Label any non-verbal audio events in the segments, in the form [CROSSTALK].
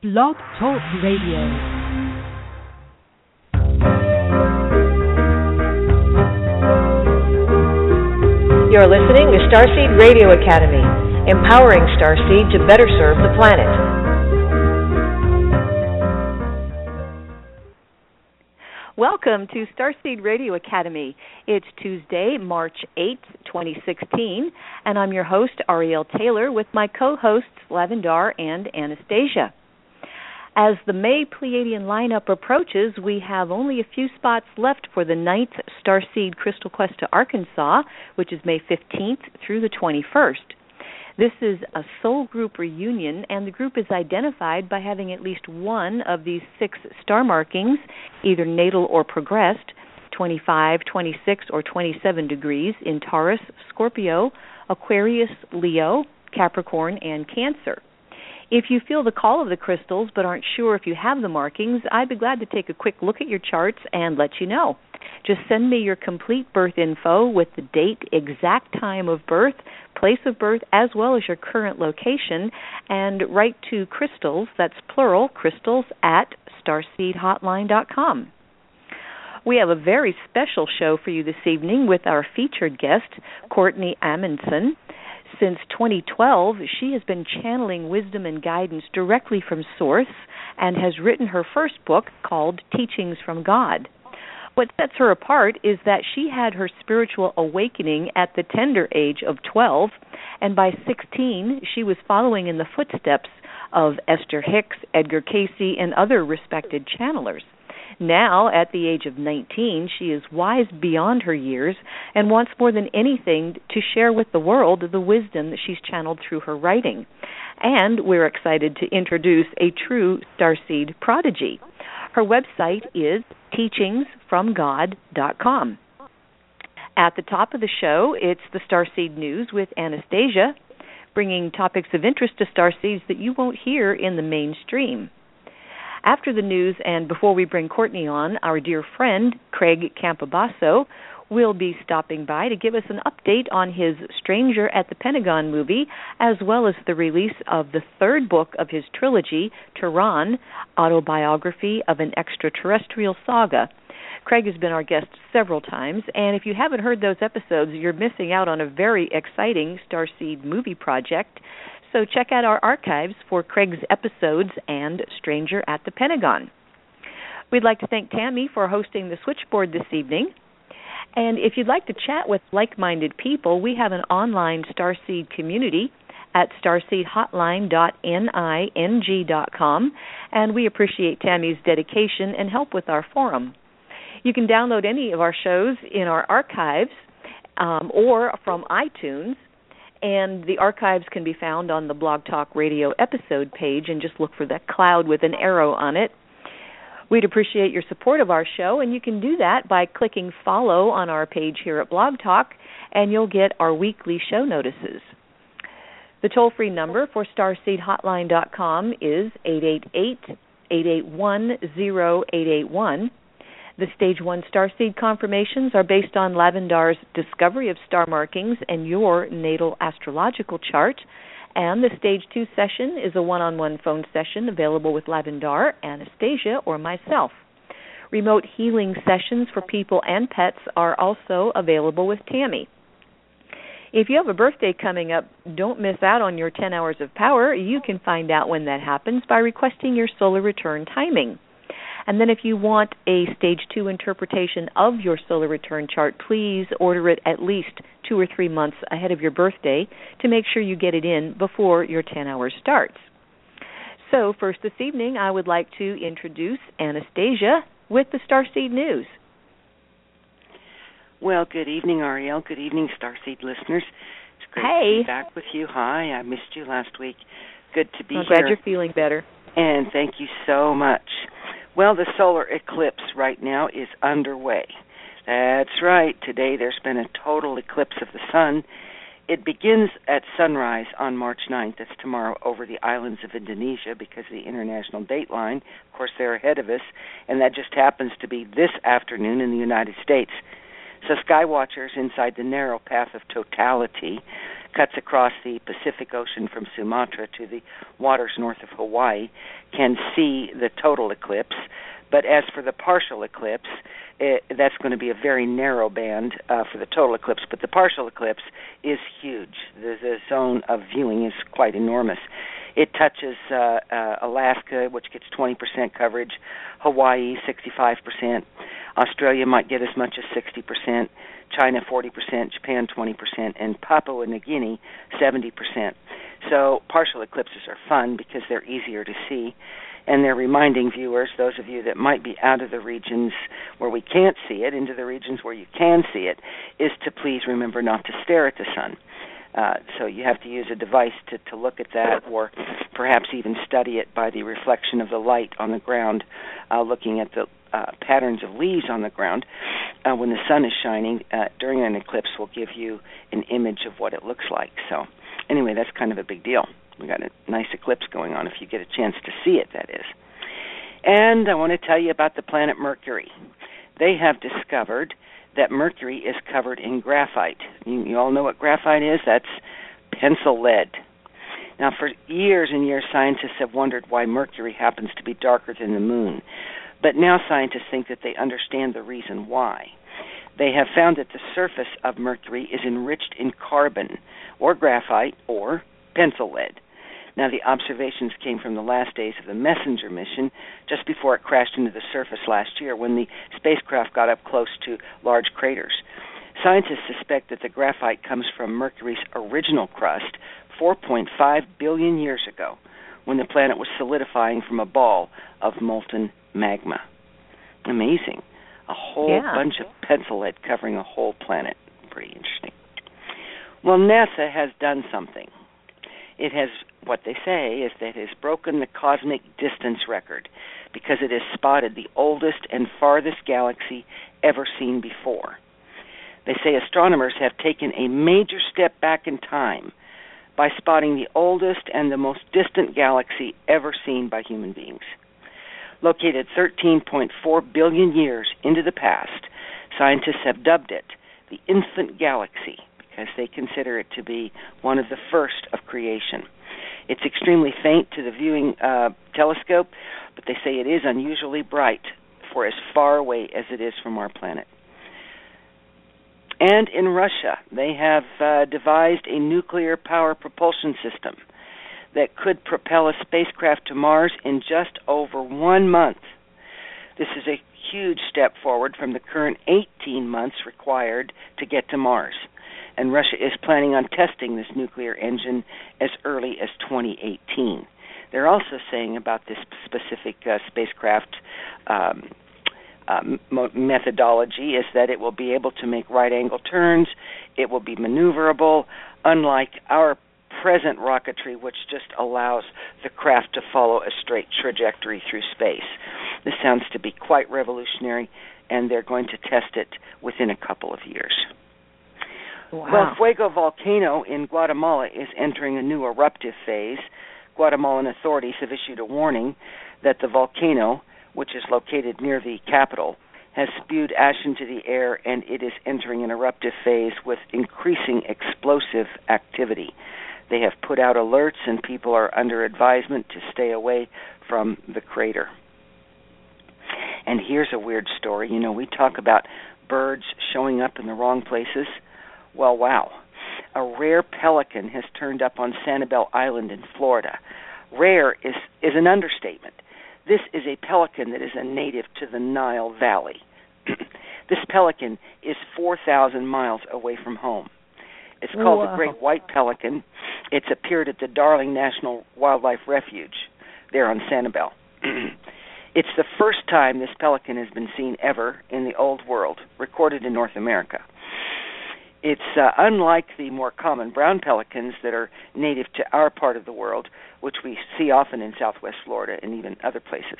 Blog Talk Radio. You're listening to Starseed Radio Academy, empowering Starseed to better serve the planet. Welcome to Starseed Radio Academy. It's Tuesday, March 8th, 2016, and I'm your host, Ariel Taylor, with my co hosts, Lavendar and Anastasia. As the May Pleiadian lineup approaches, we have only a few spots left for the ninth Starseed Crystal Quest to Arkansas, which is May 15th through the 21st. This is a soul group reunion, and the group is identified by having at least one of these six star markings, either natal or progressed, 25, 26, or 27 degrees in Taurus, Scorpio, Aquarius, Leo, Capricorn, and Cancer. If you feel the call of the crystals but aren't sure if you have the markings, I'd be glad to take a quick look at your charts and let you know. Just send me your complete birth info with the date, exact time of birth, place of birth, as well as your current location, and write to crystals, that's plural, crystals at starseedhotline.com. We have a very special show for you this evening with our featured guest, Courtney Amundson. Since 2012, she has been channeling wisdom and guidance directly from Source and has written her first book called Teachings from God. What sets her apart is that she had her spiritual awakening at the tender age of 12, and by 16, she was following in the footsteps of Esther Hicks, Edgar Cayce, and other respected channelers. Now, at the age of 19, she is wise beyond her years and wants more than anything to share with the world the wisdom that she's channeled through her writing. And we're excited to introduce a true starseed prodigy. Her website is teachingsfromgod.com. At the top of the show, it's the Starseed News with Anastasia, bringing topics of interest to starseeds that you won't hear in the mainstream. After the news and before we bring Courtney on, our dear friend Craig Campobasso will be stopping by to give us an update on his Stranger at the Pentagon movie, as well as the release of the third book of his trilogy, Thearon Autobiography of an Extraterrestrial Saga. Craig has been our guest several times, and if you haven't heard those episodes, you're missing out on a very exciting Starseed movie project. So check out our archives for Craig's episodes and Stranger at the Pentagon. We'd like to thank Tammy for hosting the switchboard this evening. And if you'd like to chat with like minded people, we have an online Starseed community at starseedhotline.ning.com, and we appreciate Tammy's dedication and help with our forum. You can download any of our shows in our archives um, or from iTunes, and the archives can be found on the Blog Talk Radio episode page, and just look for the cloud with an arrow on it. We'd appreciate your support of our show, and you can do that by clicking follow on our page here at Blog Talk, and you'll get our weekly show notices. The toll free number for starseedhotline.com is 888 881 0881. The Stage 1 Starseed confirmations are based on Lavendar's discovery of star markings and your natal astrological chart. And the Stage 2 session is a one on one phone session available with Lavendar, Anastasia, or myself. Remote healing sessions for people and pets are also available with Tammy. If you have a birthday coming up, don't miss out on your 10 hours of power. You can find out when that happens by requesting your solar return timing. And then if you want a stage 2 interpretation of your solar return chart, please order it at least 2 or 3 months ahead of your birthday to make sure you get it in before your 10 hours starts. So, first this evening, I would like to introduce Anastasia with the Starseed News. Well, good evening, Ariel. Good evening, Starseed listeners. It's great hey. to be back with you. Hi, I missed you last week. Good to be I'm here. glad you're feeling better. And thank you so much. Well, the solar eclipse right now is underway. That's right. Today there's been a total eclipse of the sun. It begins at sunrise on March 9th. That's tomorrow over the islands of Indonesia because of the international dateline. Of course, they're ahead of us, and that just happens to be this afternoon in the United States. So, sky watchers inside the narrow path of totality cuts across the Pacific Ocean from Sumatra to the waters north of Hawaii can see the total eclipse. But as for the partial eclipse, it, that's going to be a very narrow band uh, for the total eclipse. But the partial eclipse is huge. The, the zone of viewing is quite enormous. It touches uh, uh, Alaska, which gets 20% coverage, Hawaii 65%, Australia might get as much as 60%, China 40%, Japan 20%, and Papua New Guinea 70%. So partial eclipses are fun because they're easier to see and they're reminding viewers, those of you that might be out of the regions where we can't see it, into the regions where you can see it, is to please remember not to stare at the sun. Uh, so you have to use a device to, to look at that, or perhaps even study it by the reflection of the light on the ground, uh, looking at the uh, patterns of leaves on the ground uh, when the sun is shining uh, during an eclipse will give you an image of what it looks like. So, anyway, that's kind of a big deal. We got a nice eclipse going on if you get a chance to see it, that is. And I want to tell you about the planet Mercury. They have discovered that Mercury is covered in graphite. You, you all know what graphite is? That's pencil lead. Now, for years and years, scientists have wondered why Mercury happens to be darker than the moon. But now scientists think that they understand the reason why. They have found that the surface of Mercury is enriched in carbon, or graphite, or pencil lead. Now, the observations came from the last days of the Messenger mission, just before it crashed into the surface last year when the spacecraft got up close to large craters. Scientists suspect that the graphite comes from Mercury's original crust 4.5 billion years ago, when the planet was solidifying from a ball of molten magma. Amazing. A whole yeah. bunch of pencil lead covering a whole planet. Pretty interesting. Well, NASA has done something. It has what they say is that it has broken the cosmic distance record because it has spotted the oldest and farthest galaxy ever seen before. They say astronomers have taken a major step back in time by spotting the oldest and the most distant galaxy ever seen by human beings. Located 13.4 billion years into the past, scientists have dubbed it the infant galaxy because they consider it to be one of the first of creation. It's extremely faint to the viewing uh, telescope, but they say it is unusually bright for as far away as it is from our planet. And in Russia, they have uh, devised a nuclear power propulsion system that could propel a spacecraft to Mars in just over one month. This is a huge step forward from the current 18 months required to get to Mars and Russia is planning on testing this nuclear engine as early as 2018. They're also saying about this specific uh, spacecraft um, uh, methodology is that it will be able to make right angle turns, it will be maneuverable, unlike our present rocketry, which just allows the craft to follow a straight trajectory through space. This sounds to be quite revolutionary, and they're going to test it within a couple of years. Wow. Well, Fuego volcano in Guatemala is entering a new eruptive phase. Guatemalan authorities have issued a warning that the volcano, which is located near the capital, has spewed ash into the air and it is entering an eruptive phase with increasing explosive activity. They have put out alerts and people are under advisement to stay away from the crater. And here's a weird story. You know, we talk about birds showing up in the wrong places. Well, wow. A rare pelican has turned up on Sanibel Island in Florida. Rare is, is an understatement. This is a pelican that is a native to the Nile Valley. [CLEARS THROAT] this pelican is 4,000 miles away from home. It's called wow. the great white pelican. It's appeared at the Darling National Wildlife Refuge there on Sanibel. [CLEARS THROAT] it's the first time this pelican has been seen ever in the Old World, recorded in North America it's uh, unlike the more common brown pelicans that are native to our part of the world, which we see often in southwest Florida and even other places.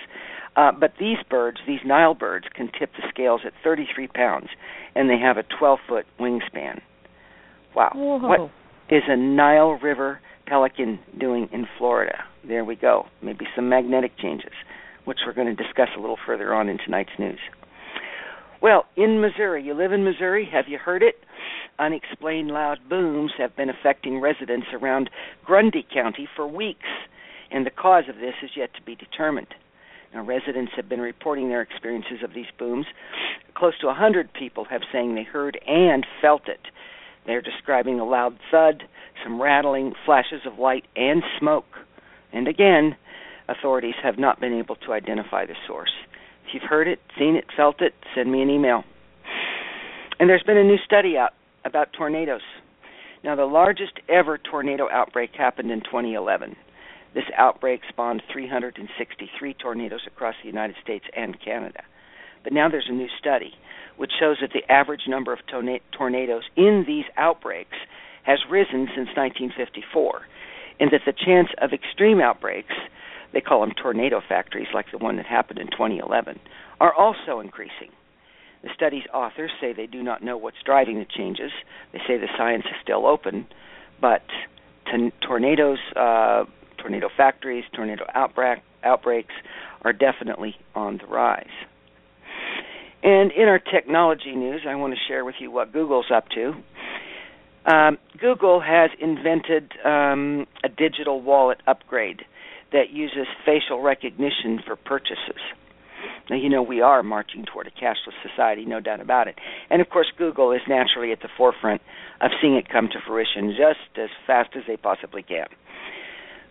Uh, but these birds, these Nile birds, can tip the scales at 33 pounds, and they have a 12 foot wingspan. Wow. Whoa. What is a Nile River pelican doing in Florida? There we go. Maybe some magnetic changes, which we're going to discuss a little further on in tonight's news. Well, in Missouri, you live in Missouri, have you heard it? Unexplained loud booms have been affecting residents around Grundy County for weeks, and the cause of this is yet to be determined. Now, residents have been reporting their experiences of these booms. Close to 100 people have saying they heard and felt it. They're describing a loud thud, some rattling, flashes of light, and smoke. And again, authorities have not been able to identify the source. If you've heard it, seen it, felt it, send me an email. And there's been a new study out about tornadoes. Now, the largest ever tornado outbreak happened in 2011. This outbreak spawned 363 tornadoes across the United States and Canada. But now there's a new study which shows that the average number of tornadoes in these outbreaks has risen since 1954, and that the chance of extreme outbreaks, they call them tornado factories like the one that happened in 2011, are also increasing. The study's authors say they do not know what's driving the changes. They say the science is still open, but t- tornadoes, uh, tornado factories, tornado outbreak, outbreaks are definitely on the rise. And in our technology news, I want to share with you what Google's up to. Um, Google has invented um, a digital wallet upgrade that uses facial recognition for purchases. Now, you know, we are marching toward a cashless society, no doubt about it. And of course, Google is naturally at the forefront of seeing it come to fruition just as fast as they possibly can.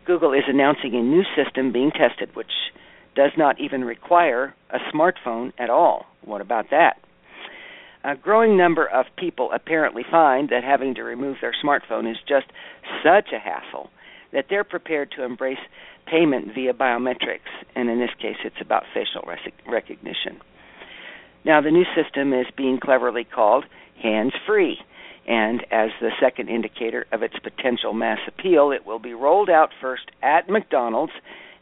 Google is announcing a new system being tested, which does not even require a smartphone at all. What about that? A growing number of people apparently find that having to remove their smartphone is just such a hassle that they're prepared to embrace payment via biometrics, and in this case, it's about facial recognition. Now, the new system is being cleverly called hands free, and as the second indicator of its potential mass appeal, it will be rolled out first at McDonald's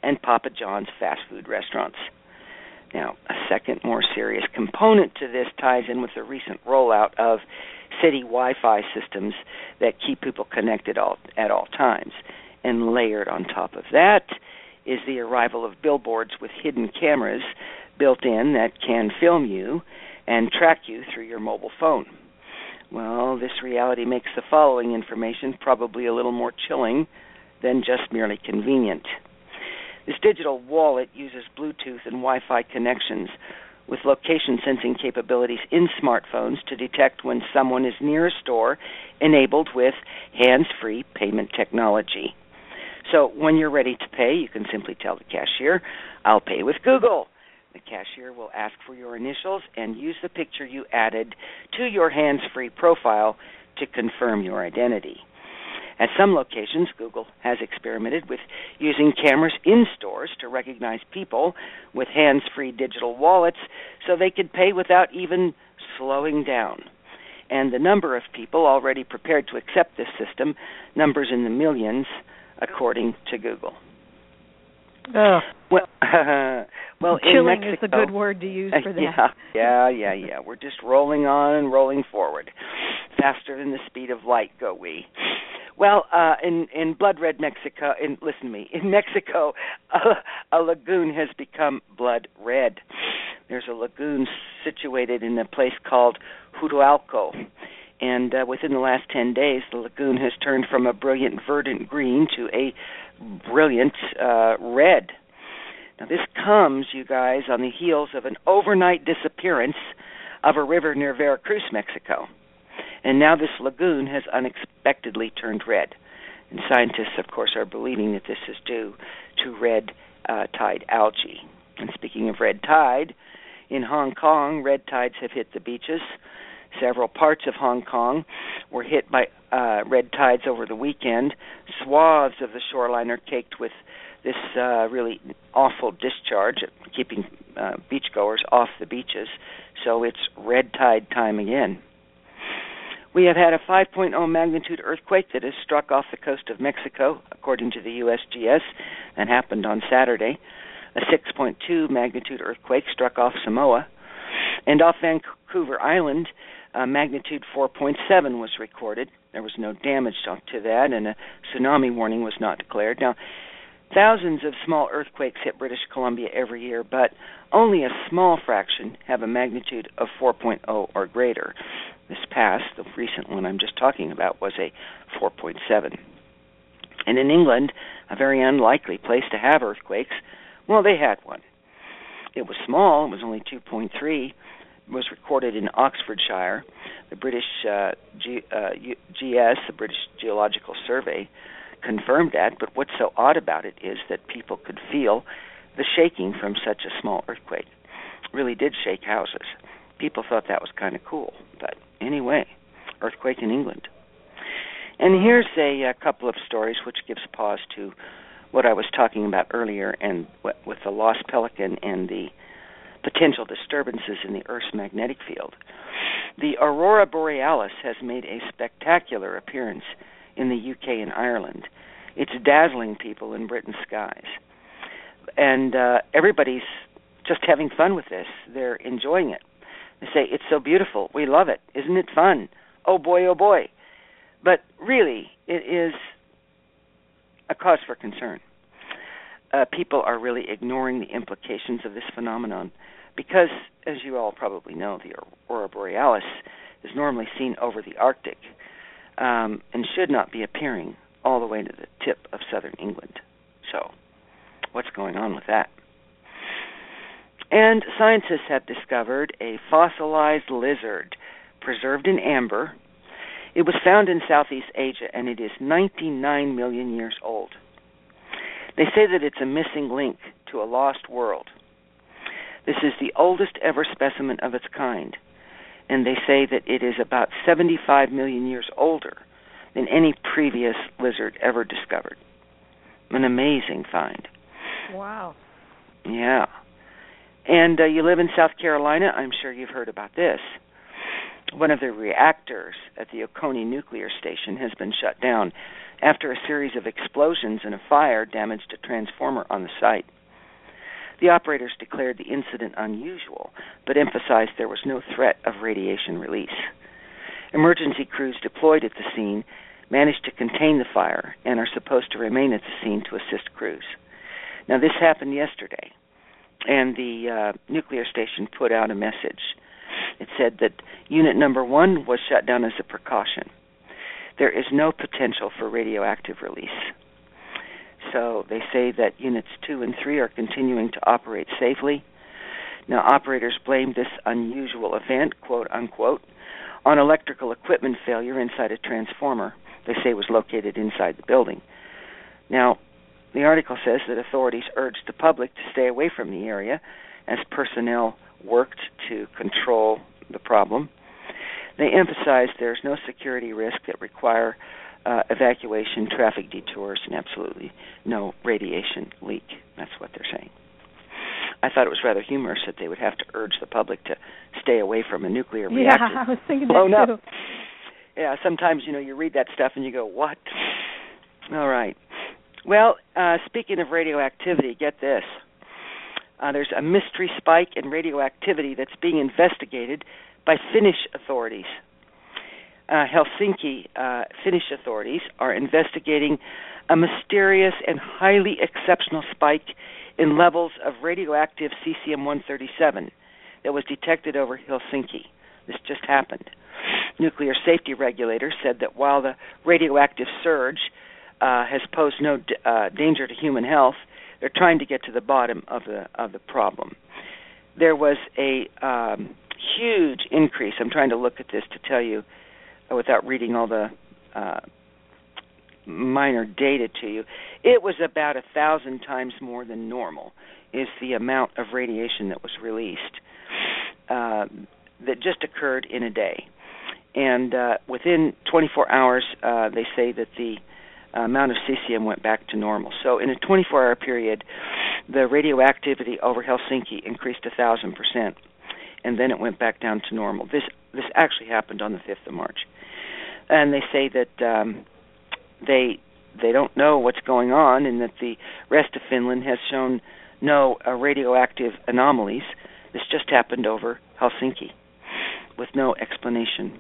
and Papa John's fast food restaurants. Now, a second, more serious component to this ties in with the recent rollout of city Wi Fi systems that keep people connected all, at all times. And layered on top of that is the arrival of billboards with hidden cameras built in that can film you and track you through your mobile phone. Well, this reality makes the following information probably a little more chilling than just merely convenient. This digital wallet uses Bluetooth and Wi Fi connections with location sensing capabilities in smartphones to detect when someone is near a store enabled with hands free payment technology. So when you're ready to pay, you can simply tell the cashier, I'll pay with Google. The cashier will ask for your initials and use the picture you added to your hands free profile to confirm your identity. At some locations, Google has experimented with using cameras in stores to recognize people with hands free digital wallets so they could pay without even slowing down. And the number of people already prepared to accept this system numbers in the millions, according to Google. Oh. Well, [LAUGHS] well, chilling Mexico, is a good word to use for [LAUGHS] that. Yeah, yeah, yeah, yeah. We're just rolling on and rolling forward, faster than the speed of light. Go we. Well, uh, in in blood red Mexico, in listen to me, in Mexico, [LAUGHS] a, a lagoon has become blood red. There's a lagoon situated in a place called Huatulco, and uh, within the last 10 days, the lagoon has turned from a brilliant verdant green to a brilliant uh, red. Now, this comes, you guys, on the heels of an overnight disappearance of a river near Veracruz, Mexico. And now this lagoon has unexpectedly turned red. And scientists, of course, are believing that this is due to red uh, tide algae. And speaking of red tide, in Hong Kong, red tides have hit the beaches. Several parts of Hong Kong were hit by uh, red tides over the weekend. Swaths of the shoreline are caked with this uh, really awful discharge, keeping uh, beachgoers off the beaches. So it's red tide time again. We have had a 5.0 magnitude earthquake that has struck off the coast of Mexico, according to the USGS. That happened on Saturday. A 6.2 magnitude earthquake struck off Samoa. And off Vancouver Island, uh, magnitude 4.7 was recorded. There was no damage to that, and a tsunami warning was not declared. Now, thousands of small earthquakes hit British Columbia every year, but only a small fraction have a magnitude of 4.0 or greater. This past, the recent one I'm just talking about, was a 4.7. And in England, a very unlikely place to have earthquakes, well, they had one. It was small, it was only 2.3, was recorded in Oxfordshire. The British uh, G, uh, GS, the British Geological Survey, confirmed that. But what's so odd about it is that people could feel the shaking from such a small earthquake. It really did shake houses. People thought that was kind of cool. But anyway, earthquake in England. And here's a, a couple of stories which gives pause to what I was talking about earlier, and with the lost pelican and the potential disturbances in the Earth's magnetic field. The aurora borealis has made a spectacular appearance in the UK and Ireland. It's dazzling people in Britain's skies. And uh, everybody's just having fun with this. They're enjoying it. They say, It's so beautiful. We love it. Isn't it fun? Oh boy, oh boy. But really, it is a cause for concern. Uh, people are really ignoring the implications of this phenomenon because, as you all probably know, the aurora borealis is normally seen over the Arctic um, and should not be appearing all the way to the tip of southern England. So, what's going on with that? And scientists have discovered a fossilized lizard preserved in amber. It was found in Southeast Asia and it is 99 million years old. They say that it's a missing link to a lost world. This is the oldest ever specimen of its kind, and they say that it is about 75 million years older than any previous lizard ever discovered. An amazing find. Wow. Yeah. And uh, you live in South Carolina, I'm sure you've heard about this. One of the reactors at the Oconee nuclear station has been shut down after a series of explosions and a fire damaged a transformer on the site. The operators declared the incident unusual, but emphasized there was no threat of radiation release. Emergency crews deployed at the scene managed to contain the fire and are supposed to remain at the scene to assist crews. Now, this happened yesterday, and the uh, nuclear station put out a message. It said that unit number one was shut down as a precaution. There is no potential for radioactive release. So they say that units 2 and 3 are continuing to operate safely. Now, operators blame this unusual event, quote unquote, on electrical equipment failure inside a transformer they say was located inside the building. Now, the article says that authorities urged the public to stay away from the area as personnel worked to control the problem. They emphasized there's no security risk that require uh, evacuation, traffic detours, and absolutely no radiation leak. That's what they're saying. I thought it was rather humorous that they would have to urge the public to stay away from a nuclear reactor yeah, I was thinking blown that up. too. Yeah, sometimes you know you read that stuff and you go, "What?" All right. Well, uh, speaking of radioactivity, get this. Uh, there's a mystery spike in radioactivity that's being investigated by Finnish authorities uh, Helsinki uh, Finnish authorities are investigating a mysterious and highly exceptional spike in levels of radioactive cesium 137 that was detected over Helsinki. This just happened. Nuclear safety regulators said that while the radioactive surge uh, has posed no d- uh, danger to human health, they're trying to get to the bottom of the of the problem. There was a um, huge increase. I'm trying to look at this to tell you without reading all the uh, minor data to you, it was about a thousand times more than normal. Is the amount of radiation that was released uh, that just occurred in a day, and uh, within 24 hours, uh, they say that the amount of cesium went back to normal. So in a 24-hour period, the radioactivity over Helsinki increased a thousand percent, and then it went back down to normal. This this actually happened on the 5th of March and they say that um, they they don't know what's going on, and that the rest of Finland has shown no uh, radioactive anomalies. This just happened over Helsinki, with no explanation.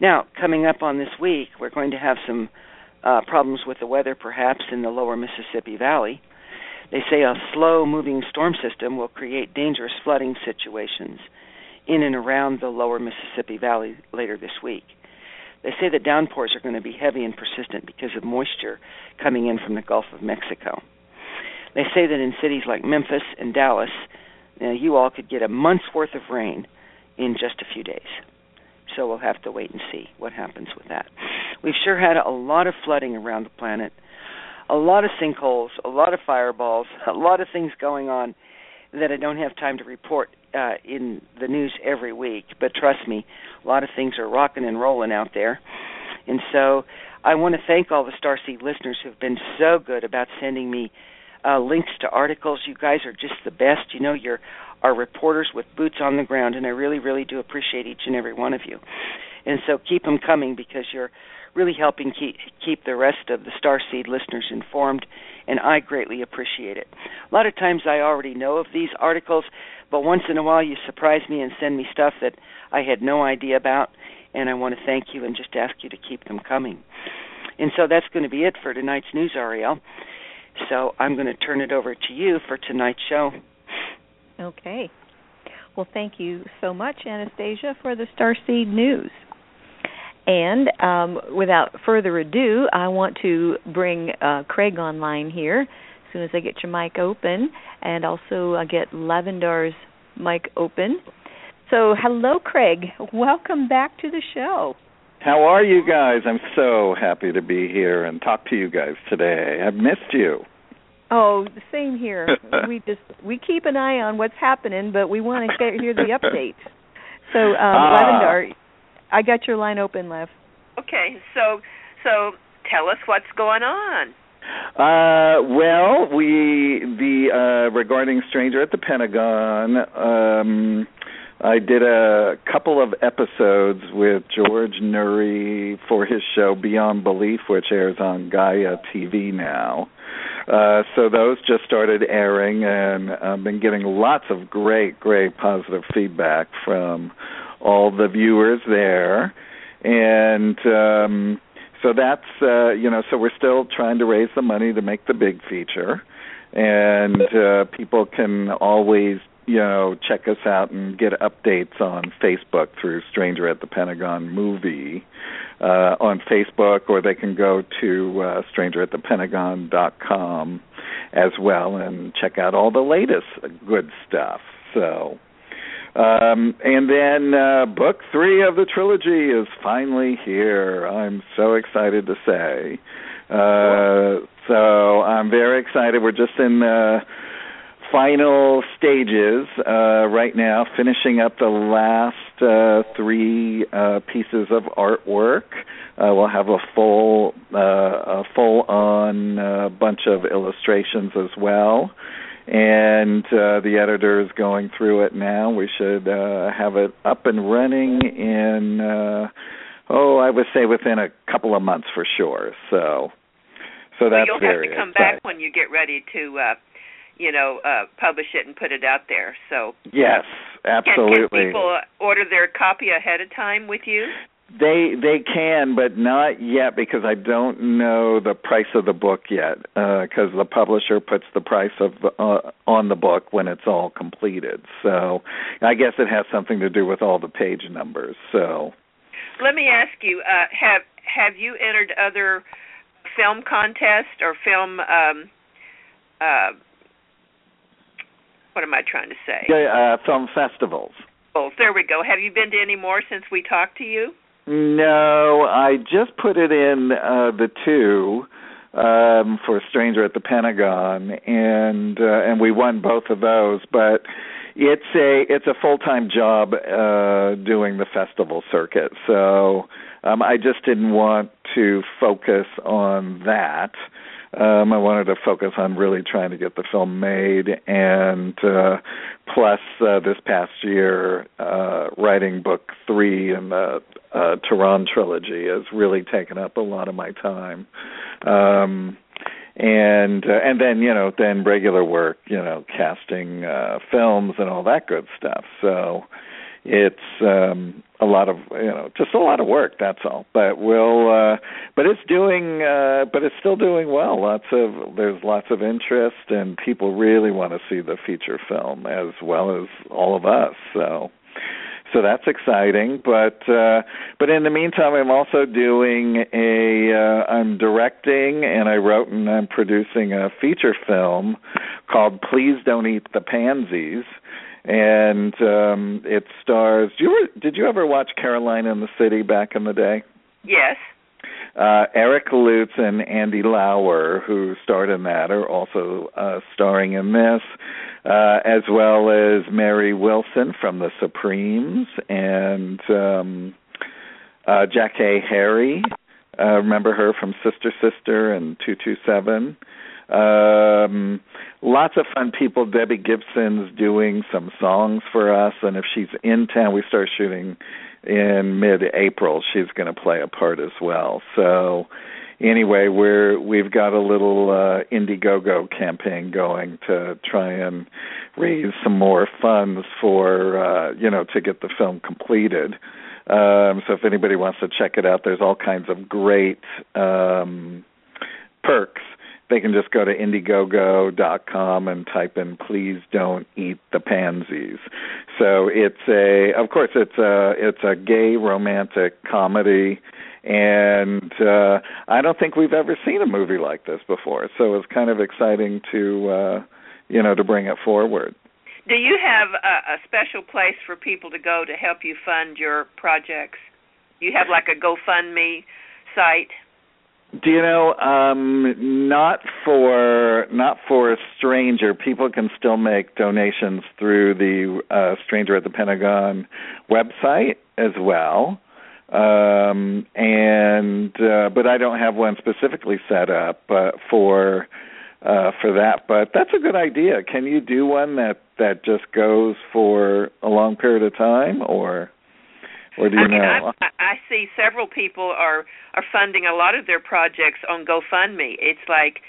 Now, coming up on this week, we're going to have some uh, problems with the weather, perhaps in the lower Mississippi Valley. They say a slow moving storm system will create dangerous flooding situations in and around the lower Mississippi Valley later this week. They say the downpours are going to be heavy and persistent because of moisture coming in from the Gulf of Mexico. They say that in cities like Memphis and Dallas, you, know, you all could get a month's worth of rain in just a few days. So we'll have to wait and see what happens with that. We've sure had a lot of flooding around the planet, a lot of sinkholes, a lot of fireballs, [LAUGHS] a lot of things going on that I don't have time to report uh, in the news every week. But trust me, a lot of things are rocking and rolling out there. And so I want to thank all the Starseed listeners who've been so good about sending me uh, links to articles. You guys are just the best. You know, you're our reporters with boots on the ground, and I really, really do appreciate each and every one of you. And so keep them coming because you're really helping keep keep the rest of the Starseed listeners informed, and I greatly appreciate it. A lot of times I already know of these articles, but once in a while you surprise me and send me stuff that I had no idea about, and I want to thank you and just ask you to keep them coming. And so that's going to be it for tonight's news, Ariel. So I'm going to turn it over to you for tonight's show. Okay. Well, thank you so much, Anastasia, for the Starseed News. And um, without further ado, I want to bring uh, Craig online here as soon as I get your mic open, and also uh, get Lavendar's mic open. So, hello, Craig. Welcome back to the show. How are you guys? I'm so happy to be here and talk to you guys today. I've missed you. Oh, the same here. [LAUGHS] we just we keep an eye on what's happening, but we want to get hear the [LAUGHS] updates. So, um, ah. Lavendar, I got your line open, Lev. Okay, so so tell us what's going on. Uh, well, we the uh, regarding Stranger at the Pentagon. Um, I did a couple of episodes with George Noory for his show Beyond Belief, which airs on Gaia TV now. Uh, so those just started airing, and I've been getting lots of great, great positive feedback from all the viewers there, and um, so that's uh, you know, so we're still trying to raise the money to make the big feature, and uh, people can always you know check us out and get updates on Facebook through Stranger at the Pentagon movie uh, on Facebook, or they can go to uh, strangeratthepentagon.com as well and check out all the latest good stuff. So. Um, and then uh, book three of the trilogy is finally here. I'm so excited to say. Uh, so I'm very excited. We're just in the final stages uh, right now, finishing up the last uh, three uh, pieces of artwork. Uh, we'll have a full, a full-on bunch of illustrations as well, and uh, the editor is going through it now. We should uh, have it up and running in, uh, oh, I would say within a couple of months for sure. So, so that's well, you'll have to come exciting. back when you get ready to. Uh, you know, uh, publish it and put it out there. So yes, absolutely. Can, can people order their copy ahead of time with you? They they can, but not yet because I don't know the price of the book yet. Because uh, the publisher puts the price of the, uh, on the book when it's all completed. So I guess it has something to do with all the page numbers. So let me ask you: uh, have have you entered other film contests or film um, uh, what am I trying to say? Yeah, uh, film festivals. There we go. Have you been to any more since we talked to you? No, I just put it in uh, the two um, for Stranger at the Pentagon, and uh, and we won both of those. But it's a it's a full time job uh, doing the festival circuit, so um, I just didn't want to focus on that. Um, I wanted to focus on really trying to get the film made, and uh, plus uh, this past year, uh, writing book three in the uh, Thearon trilogy has really taken up a lot of my time. Um, and uh, and then you know then regular work, you know, casting uh, films and all that good stuff. So it's um a lot of you know just a lot of work that's all but we'll uh but it's doing uh but it's still doing well lots of there's lots of interest and people really want to see the feature film as well as all of us so so that's exciting. But uh, but in the meantime, I'm also doing a uh, I'm directing and I wrote and I'm producing a feature film called Please Don't Eat the Pansies. And um it stars. Do you ever, did you ever watch Caroline in the City back in the day? Yes. Uh, Eric Lutes and Andy Lauer, who starred in that, are also uh, starring in this, uh, as well as Mary Wilson from the Supremes and um, uh, Jackée Harry. Uh, remember her from Sister Sister and 227. Um, lots of fun people. Debbie Gibson's doing some songs for us, and if she's in town, we start shooting in mid-April. She's going to play a part as well. So anyway, we're we've got a little uh, Indiegogo campaign going to try and raise some more funds for uh, you know to get the film completed. Um, so if anybody wants to check it out, there's all kinds of great um, perks they can just go to indiegogo.com and type in please don't eat the pansies. So it's a of course it's a it's a gay romantic comedy and uh i don't think we've ever seen a movie like this before. So it's kind of exciting to uh you know to bring it forward. Do you have a, a special place for people to go to help you fund your projects? You have like a gofundme site do you know? Um, not for not for a stranger. People can still make donations through the uh, Stranger at the Pentagon website as well. Um, and uh, but I don't have one specifically set up uh, for uh, for that. But that's a good idea. Can you do one that that just goes for a long period of time, or? Or do you I mean, know? I, I see several people are are funding a lot of their projects on GoFundMe. It's like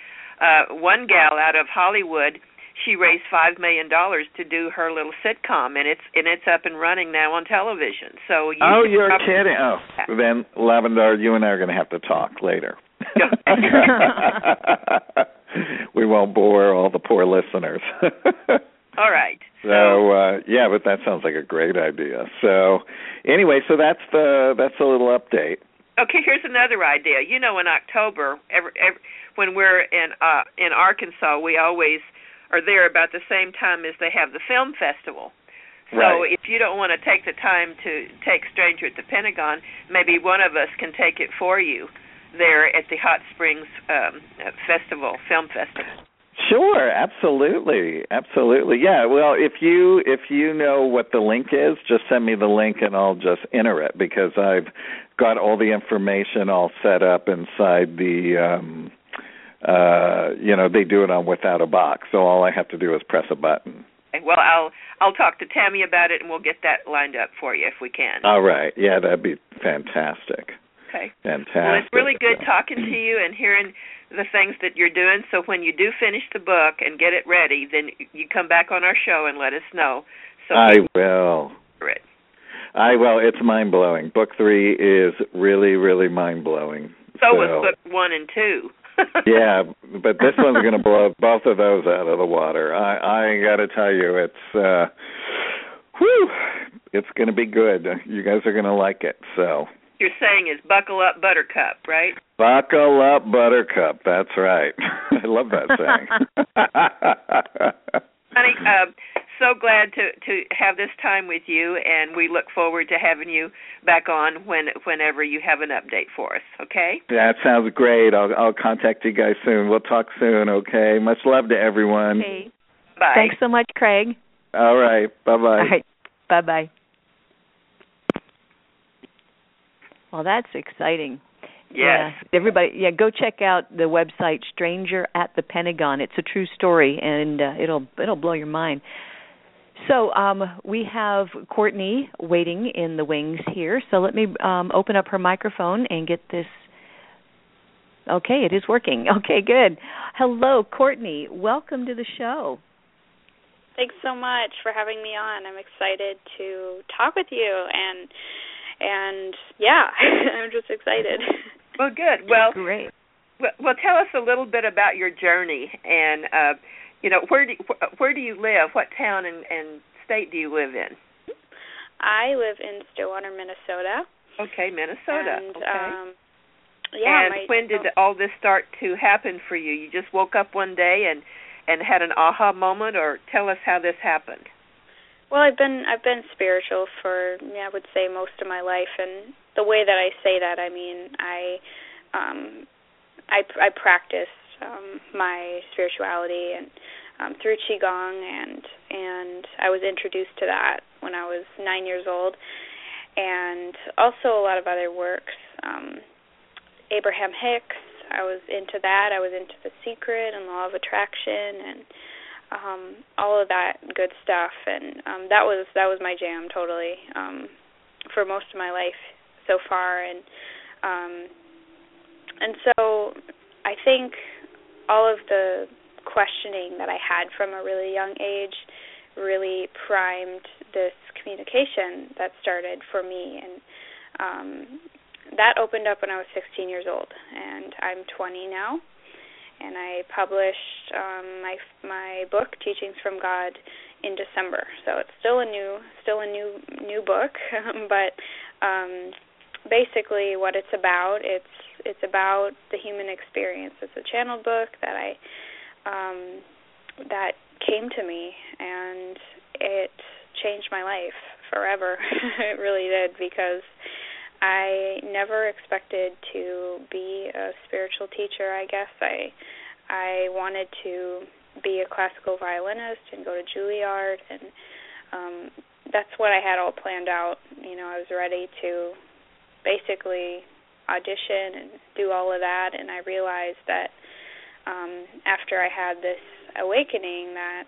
uh one gal out of Hollywood, she raised five million dollars to do her little sitcom, and it's and it's up and running now on television. So you oh, you're kidding! Oh, then Lavendar, you and I are going to have to talk later. [LAUGHS] we won't bore all the poor listeners. [LAUGHS] All right. So uh yeah, but that sounds like a great idea. So anyway, so that's the that's a little update. Okay, here's another idea. You know, in October, every, every, when we're in uh in Arkansas, we always are there about the same time as they have the film festival. So Right. if you don't want to take the time to take Stranger at the Pentagon, maybe one of us can take it for you there at the Hot Springs um uh, festival, film festival. Sure, absolutely. Absolutely. Yeah, well, if you if you know what the link is, just send me the link and I'll just enter it because I've got all the information all set up inside the um uh you know, they do it on Withoutabox. So all I have to do is press a button. Well, I'll I'll talk to Tammy about it and we'll get that lined up for you if we can. All right. Yeah, that'd be fantastic. Okay. Fantastic. Well, it's really good talking to you and hearing the things that you're doing. So when you do finish the book and get it ready, then you come back on our show and let us know. So I will. it. I well, it's mind blowing. Book three is really, really mind blowing. So was book one and two. [LAUGHS] yeah, but this one's going to blow both of those out of the water. I I got to tell you, it's uh, whew, it's going to be good. You guys are going to like it. So You're saying is buckle up, Buttercup, right? buckle up, Buttercup. That's right. [LAUGHS] I love that saying. [LAUGHS] Honey, uh, so glad to to have this time with you, and we look forward to having you back on when whenever you have an update for us. Okay. that sounds great. I'll I'll contact you guys soon. We'll talk soon. Okay. Much love to everyone. Okay. Bye. Thanks so much, Craig. All right. Bye bye. All right. Bye bye. Well, that's exciting. Yes. Yeah. Everybody, yeah, go check out the website Stranger at the Pentagon. It's a true story, and uh, it'll it'll blow your mind. So um, we have Courtney waiting in the wings here. So let me um, open up her microphone and get this. Okay, it is working. [LAUGHS] Okay, good. Hello, Courtney. Welcome to the show. Thanks so much for having me on. I'm excited to talk with you and and yeah, [LAUGHS] I'm just excited. Well, good. Well, Great. well, well, tell us a little bit about your journey, and uh, you know, where do wh- where do you live? What town and, and state do you live in? I live in Stillwater, Minnesota. Okay, Minnesota. And, okay. Um, yeah. and my, when did all this start to happen for you? You just woke up one day and and had an aha moment, or tell us how this happened. Well, I've been I've been spiritual for I would say most of my life, and the way that I say that, I mean I um, I I practice um, my spirituality and um, through qigong, and and I was introduced to that when I was nine years old, and also a lot of other works. Um, Abraham Hicks, I was into that. I was into The Secret and Law of Attraction and um all of that good stuff and um that was that was my jam totally um for most of my life so far and um and so I think all of the questioning that I had from a really young age really primed this communication that started for me and um that opened up when I was 16 years old and I'm 20 now and I published um my my book Teachings from God in December. So it's still a new still a new new book, [LAUGHS] but um basically what it's about it's it's about the human experience. It's a channeled book that I um that came to me and it changed my life forever. [LAUGHS] it really did because I never expected to be a spiritual teacher, I guess. I I wanted to be a classical violinist and go to Juilliard and um that's what I had all planned out. You know, I was ready to basically audition and do all of that and I realized that um after I had this awakening that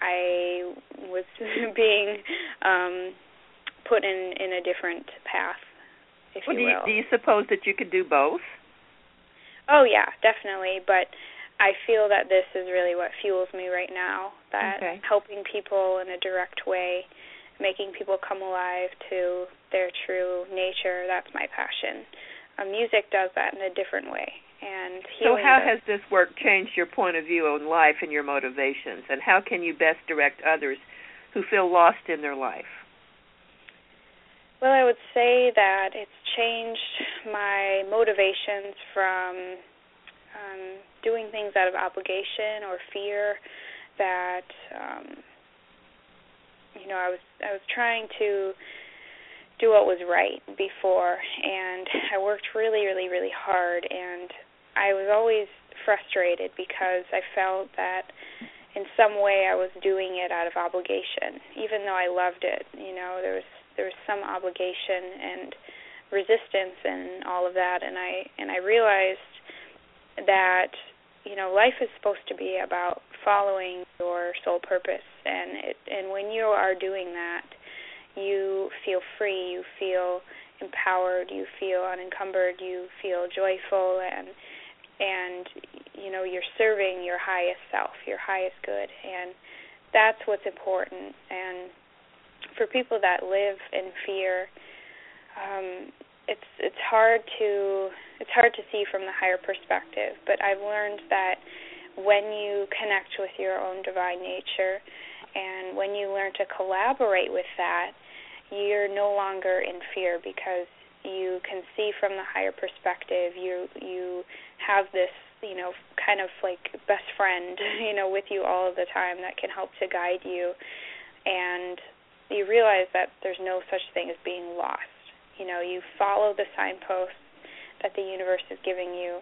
I was [LAUGHS] being um put in in a different path, if well, you do will. do you suppose that you could do both? Oh yeah, definitely. But I feel that this is really what fuels me right now. That Okay. helping people in a direct way, making people come alive to their true nature. That's my passion. Uh, music does that in a different way. And So how does- has this work changed your point of view on life and your motivations and how can you best direct others who feel lost in their life? Well, I would say that it's changed my motivations from um, doing things out of obligation or fear that um, you know I was I was trying to do what was right before, and I worked really, really, really hard, and I was always frustrated because I felt that in some way I was doing it out of obligation, even though I loved it. You know, there was there was some obligation and resistance and all of that, and I and I realized that you know life is supposed to be about following your soul purpose, and it and when you are doing that, you feel free, you feel empowered, you feel unencumbered, you feel joyful, and and you know you're serving your highest self, your highest good, and that's what's important. And for people that live in fear, um, it's it's hard to it's hard to see from the higher perspective. But I've learned that when you connect with your own divine nature, and when you learn to collaborate with that, you're no longer in fear because you can see from the higher perspective. You you have this you know kind of like best friend [LAUGHS] you know with you all of the time that can help to guide you and you realize that there's no such thing as being lost. You know you follow the signposts that the universe is giving you.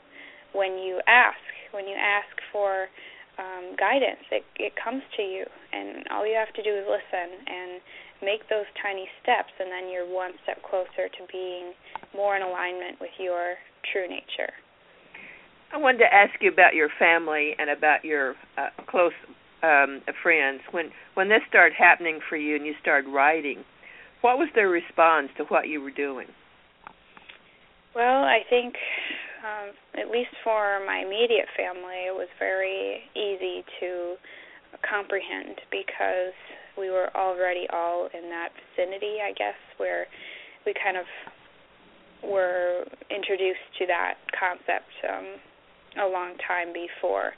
When you ask when you ask for um guidance it it comes to you and all you have to do is listen and make those tiny steps and then you're one step closer to being more in alignment with your true nature. I wanted to ask you about your family and about your uh, close um, friends. When when this started happening for you and you started writing, what was their response to what you were doing? Well, I think um, at least for my immediate family, it was very easy to comprehend because we were already all in that vicinity, I guess, where we kind of were introduced to that concept um, a long time before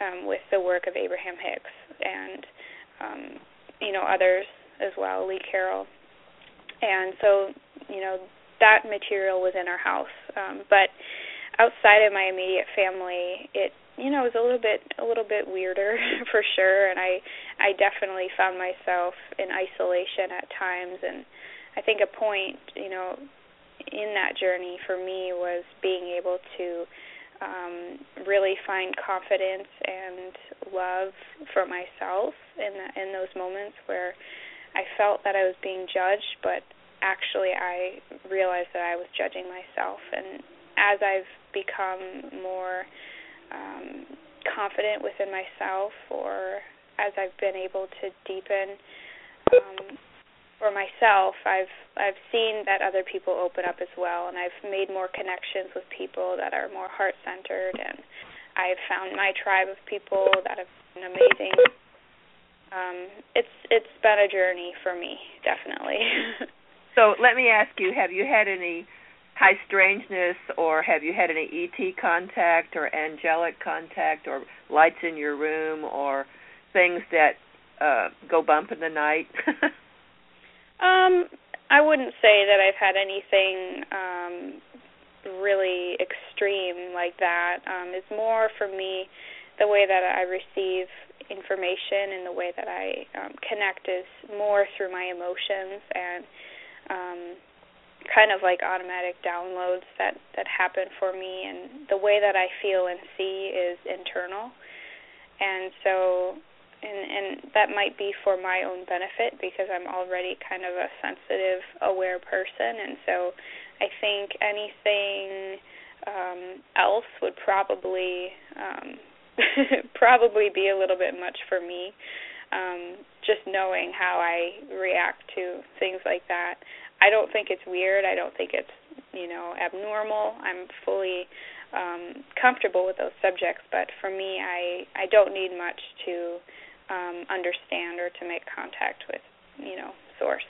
um, with the work of Abraham Hicks and um, you know others as well, Lee Carroll. and so you know that material was in our house. Um, but outside of my immediate family, it you know was a little bit a little bit weirder [LAUGHS] for sure, and I I definitely found myself in isolation at times, and I think a point you know in that journey for me was being able to um, really find confidence and love for myself in the, in those moments where I felt that I was being judged, but actually I realized that I was judging myself. And as I've become more um, confident within myself, or as I've been able to deepen um, for myself, I've I've seen that other people open up as well, and I've made more connections with people that are more heart centered, and I've found my tribe of people that have been amazing. Um, it's it's been a journey for me, definitely. [LAUGHS] so let me ask you: Have you had any high strangeness, or have you had any ET contact, or angelic contact, or lights in your room, or things that uh, go bump in the night? [LAUGHS] Um, I wouldn't say that I've had anything um really extreme like that. Um it's more for me the way that I receive information and the way that I um connect is more through my emotions and um kind of like automatic downloads that that happen for me and the way that I feel and see is internal. And so and and that might be for my own benefit because I'm already kind of a sensitive, aware person, and so I think anything um, else would probably um, [LAUGHS] probably be a little bit much for me. Um, just knowing how I react to things like that. I don't think it's weird. I don't think it's you know abnormal. I'm fully um comfortable with those subjects, but for me I I don't need much to um, understand or to make contact with, you know, source.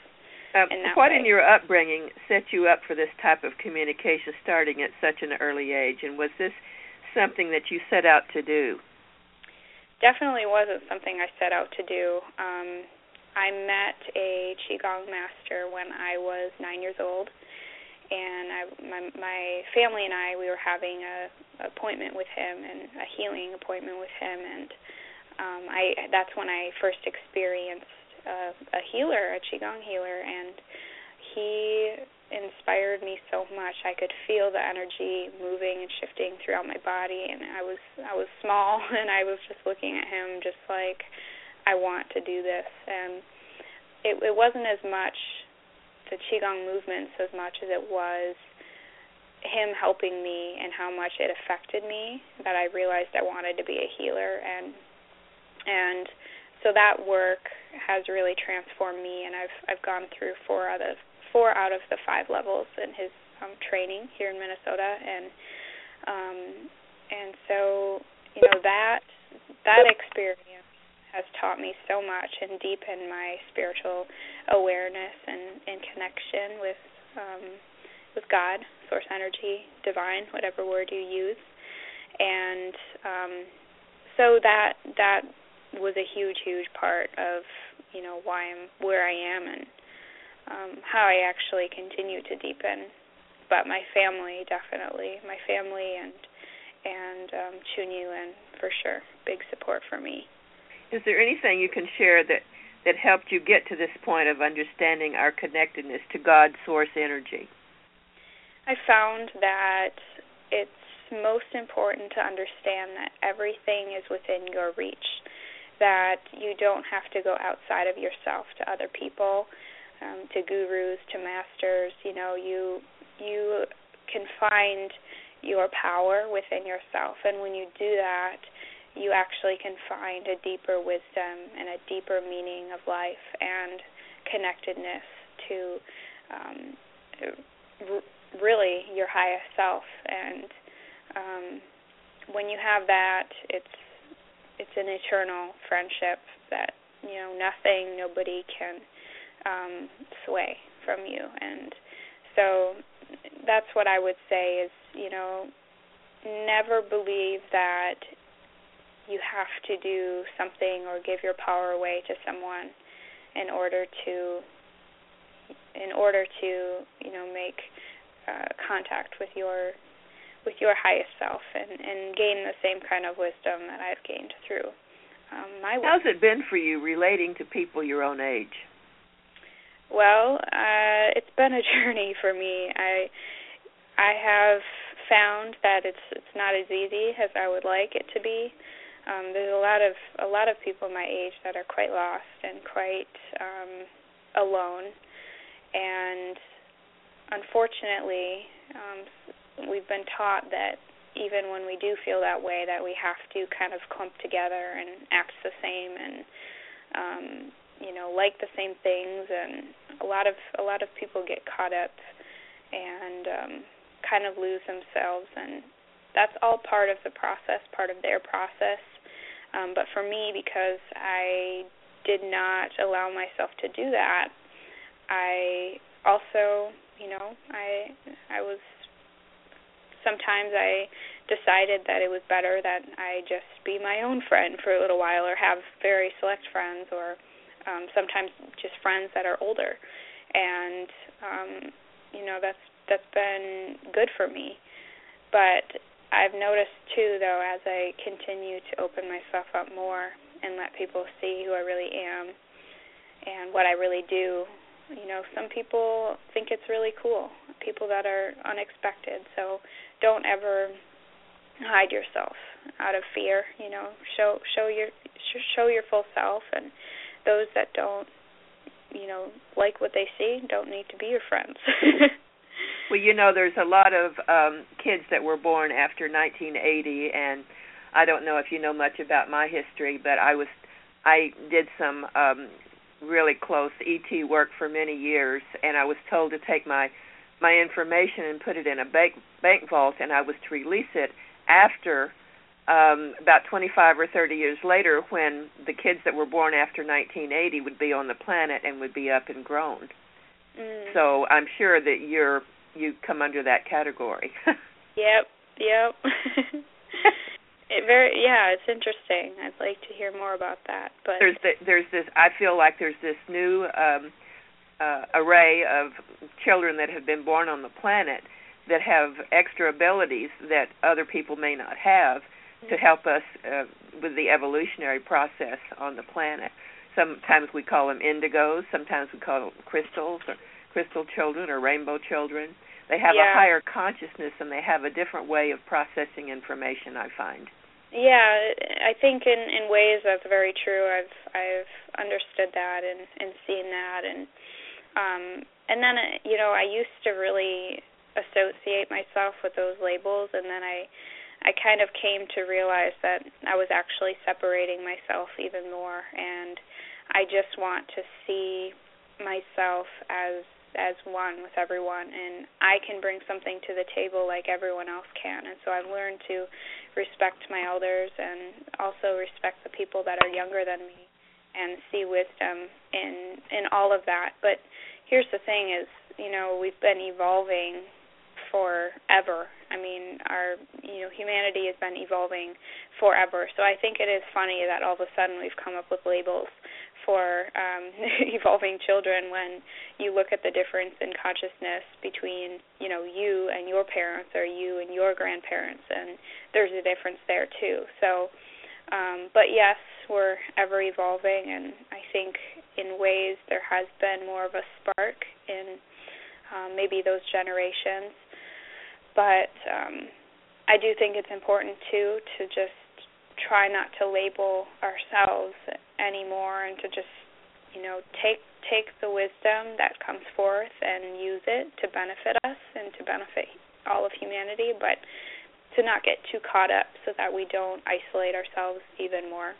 Um, in what way. in your upbringing set you up for this type of communication starting at such an early age? And was this something that you set out to do? Definitely wasn't something I set out to do. Um, I met a qigong master when I was nine years old, and I, my my family and I we were having a appointment with him and a healing appointment with him, and um, I that's when I first experienced uh, a healer, a qigong healer, and he inspired me so much. I could feel the energy moving and shifting throughout my body, and I was I was small, [LAUGHS] and I was just looking at him, just like I want to do this. And it it wasn't as much the qigong movements as much as it was him helping me and how much it affected me that I realized I wanted to be a healer and and so that work has really transformed me and I've I've gone through four out of four out of the five levels in his um training here in Minnesota and um and so you know that that experience has taught me so much and deepened my spiritual awareness and, and connection with um with God, source energy, divine, whatever word you use. And um so that that was a huge, huge part of you know why I'm where I am and um, how I actually continue to deepen. But my family, definitely, my family and and um, Chunyi Lin for sure, big support for me. Is there anything you can share that that helped you get to this point of understanding our connectedness to God, source energy? I found that it's most important to understand that everything is within your reach that you don't have to go outside of yourself to other people, um, to gurus, to masters. You know, you you can find your power within yourself, and when you do that, you actually can find a deeper wisdom and a deeper meaning of life and connectedness to um, r- really your highest self. And um, when you have that, it's it's an eternal friendship that you know nothing nobody can um sway from you. And so that's what I would say is you know never believe that you have to do something or give your power away to someone in order to in order to you know make uh, contact with your with your highest self and and gain the same kind of wisdom that I've gained through um, my work. How's it been for you relating to people your own age? Well, uh, it's been a [LAUGHS] journey for me. I I have found that it's it's not as easy as I would like it to be. Um, there's a lot of a lot of people my age that are quite lost and quite um, alone, and unfortunately, um, we've been taught that even when we do feel that way, that we have to kind of clump together and act the same and um, you know like the same things, and a lot of a lot of people get caught up and um, kind of lose themselves and that's all part of the process, part of their process. Um, but for me, because I did not allow myself to do that, I also, you know, I I was sometimes I decided that it was better that I just be my own friend for a little while or have very select friends or um sometimes just friends that are older and um you know that's that's been good for me but I've noticed too, though, as I continue to open myself up more and let people see who I really am and what I really do, you know, some people think it's really cool. People that are unexpected. So don't ever hide yourself out of fear. You know, show show your show your full self, and those that don't, you know, like what they see, don't need to be your friends. [LAUGHS] Well, you know, there's a lot of um kids that were born after 1980, and I don't know if you know much about my history, but I was I did some um really close ET work for many years, and I was told to take my my information and put it in a bank bank vault, and I was to release it after um about 25 or 30 years later when the kids that were born after 1980 would be on the planet and would be up and grown. Mm. So I'm sure that you're you come under that category. [LAUGHS] yep, yep. [LAUGHS] it very yeah, it's interesting. I'd like to hear more about that. But there's the, there's this I feel like there's this new um uh array of children that have been born on the planet that have extra abilities that other people may not have to Mm-hmm. help us uh, with the evolutionary process on the planet. Sometimes we call them indigos, sometimes we call them crystals or crystal children or rainbow children. They have Yeah. a higher consciousness and they have a different way of processing information, I find. Yeah, I think in in ways that's very true. I've I've understood that and and seen that and um and then uh, you know, I used to really associate myself with those labels and then I I kind of came to realize that I was actually separating myself even more and I just want to see myself as as one with everyone and I can bring something to the table like everyone else can and so I've learned to respect my elders and also respect the people that are younger than me and see wisdom in in all of that. But here's the thing is you know we've been evolving forever. I mean our you know humanity has been evolving forever. So i think it is funny that all of a sudden we've come up with labels for um [LAUGHS] evolving children when you look at the difference in consciousness between you know you and your parents or you and your grandparents and there's a difference there too. So um but yes we're ever evolving and i think in ways there has been more of a spark in um maybe those generations. But um i do think it's important too to just try not to label ourselves anymore and to just you know take take the wisdom that comes forth and use it to benefit us and to benefit all of humanity. But to not get too caught up so that we don't isolate ourselves even more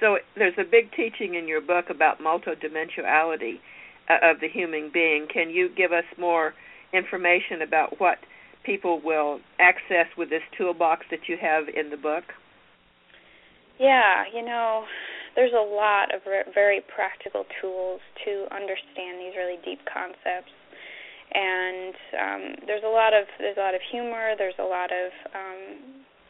So there's a big teaching in your book about multidimensionality uh, of the human being. Can you give us more information about what people will access with this toolbox that you have in the book? Yeah, you know, there's a lot of very practical tools to understand these really deep concepts. And um there's a lot of there's a lot of humor, there's a lot of um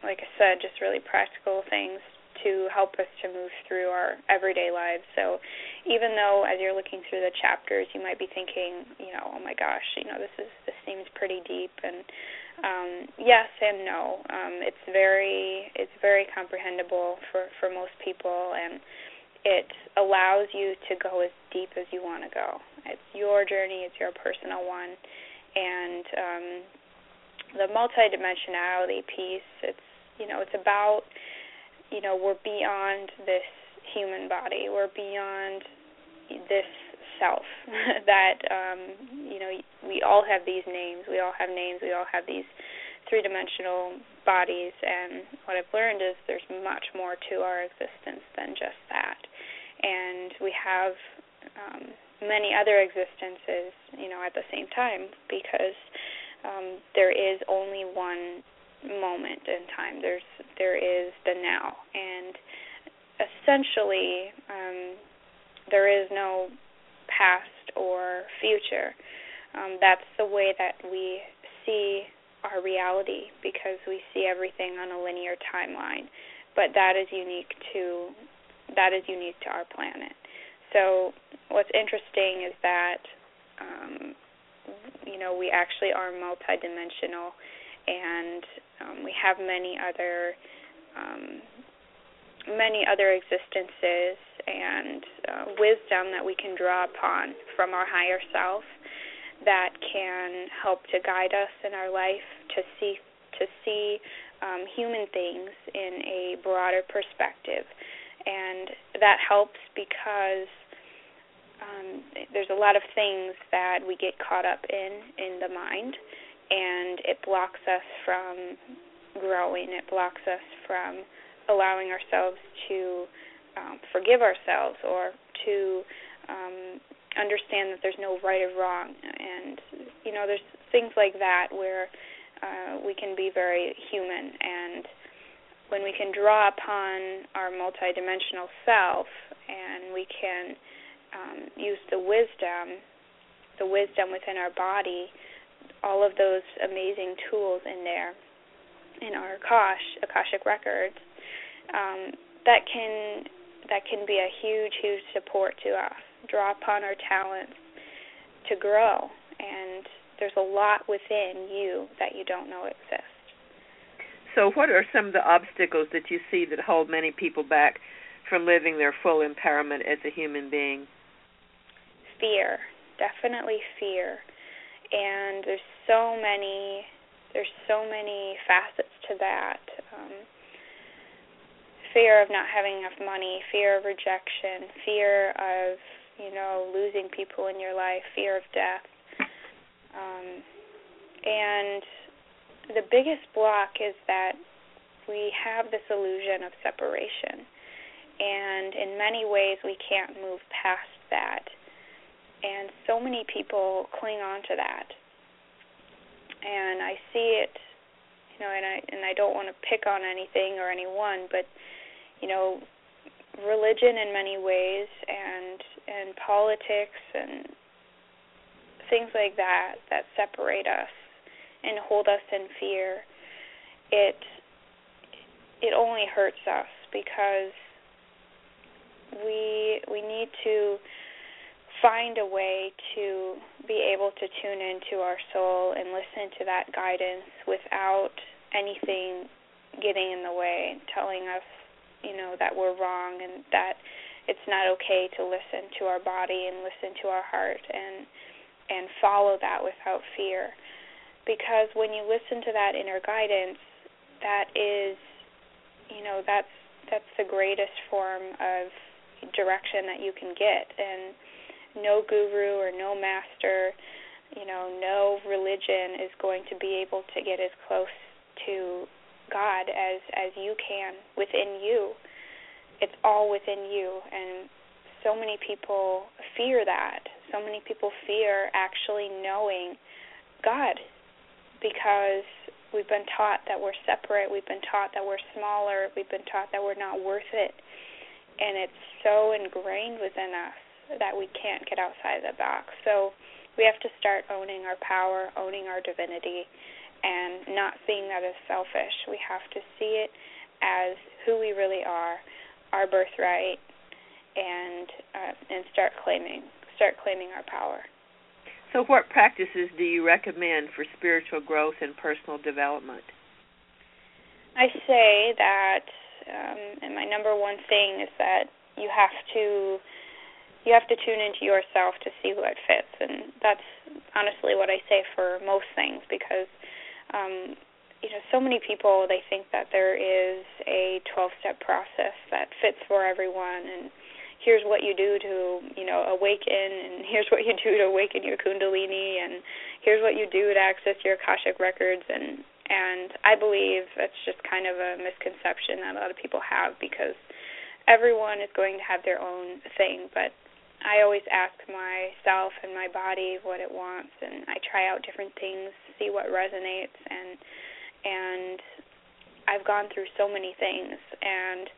like I said just really practical things to help us to move through our everyday lives. So even though as you're looking through the chapters you might be thinking, you know, oh my gosh, you know, this is this seems pretty deep and um yes and no. Um it's very it's very comprehensible for for most people and it allows you to go as deep as you want to go. It's your journey, it's your personal one. And um the multidimensionality piece, it's you know, it's about you know, we're beyond this human body. We're beyond this self [LAUGHS] that um you know we all have these names we all have names we all have these three dimensional bodies and what i've learned is there's much more to our existence than just that and we have um many other existences you know at the same time because um there is only one moment in time. There's there is the now, and essentially um, there is no past or future. Um, that's the way that we see our reality because we see everything on a linear timeline. But that is unique to that is unique to our planet. So what's interesting is that um, you know we actually are multidimensional and um, we have many other um, many other existences and uh, wisdom that we can draw upon from our higher self that can help to guide us in our life to see to see um, human things in a broader perspective, and that helps because um, there's a lot of things that we get caught up in in the mind and it blocks us from growing. It blocks us from allowing ourselves to um, forgive ourselves or to um, understand that there's no right or wrong. And you know, there's things like that where uh, we can be very human. And when we can draw upon our multidimensional self, and we can um, use the wisdom, the wisdom within our body all of those amazing tools in there in our Akash, Akashic records, um, that can that can be a huge, huge support to us. Draw upon our talents to grow, and there's a lot within you that you don't know exists. So, what are some of the obstacles that you see that hold many people back from living their full empowerment as a human being? Fear, definitely fear. And there's so many there's so many facets to that. Um, fear of not having enough money, fear of rejection, fear of you know losing people in your life, fear of death, um, and the biggest block is that we have this illusion of separation, and in many ways we can't move past that and so many people cling on to that. And i see it you know and i and i don't want to pick on anything or anyone but you know religion in many ways and and politics and things like that that separate us and hold us in fear it it only hurts us because we we need to find a way to be able to tune into our soul and listen to that guidance without anything getting in the way, telling us, you know, that we're wrong and that it's not okay to listen to our body and listen to our heart and and follow that without fear. Because when you listen to that inner guidance, that is you know, that's that's the greatest form of direction that you can get and no guru or no master, you know, no religion is going to be able to get as close to God as as you can within you. It's all within you and so many people fear that. So many people fear actually knowing God because we've been taught that we're separate, we've been taught that we're smaller, we've been taught that we're not worth it. And it's so ingrained within us that we can't get outside the box. So we have to start owning our power, owning our divinity, and not seeing that as selfish. We have to see it as who we really are. our birthright and uh, and start claiming start claiming our power. So, what practices do you recommend for spiritual growth and personal development? I say that, um, and my number one thing is that you have to you have to tune into yourself to see what fits, and that's honestly what I say for most things because um, you know so many people they think that there is a 12 step process that fits for everyone and here's what you do to you know awaken and [LAUGHS] here's what you do to awaken your kundalini and here's what you do to access your akashic records and and I believe that's just kind of a misconception that a lot of people have because everyone is going to have their own thing but I always ask myself and my body what it wants and I try out different things see what resonates and and I've gone through so many things and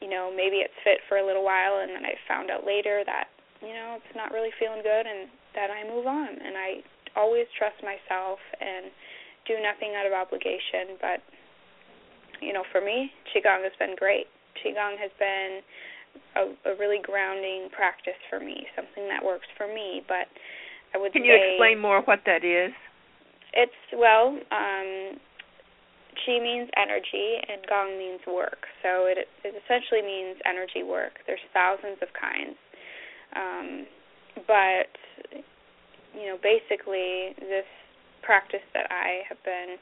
you know, maybe it's fit for a little while and then I found out later that, you know, it's not really feeling good and that I move on and I always trust myself and do nothing out of obligation, but you know, for me, qigong has been great. Qigong has been a, a really grounding practice for me, something that works for me, but I would Can say you explain more what that is? It's well, um Qi means energy and Gong means work. So it it essentially means energy work. There's thousands of kinds. Um, but you know, basically this practice that I have been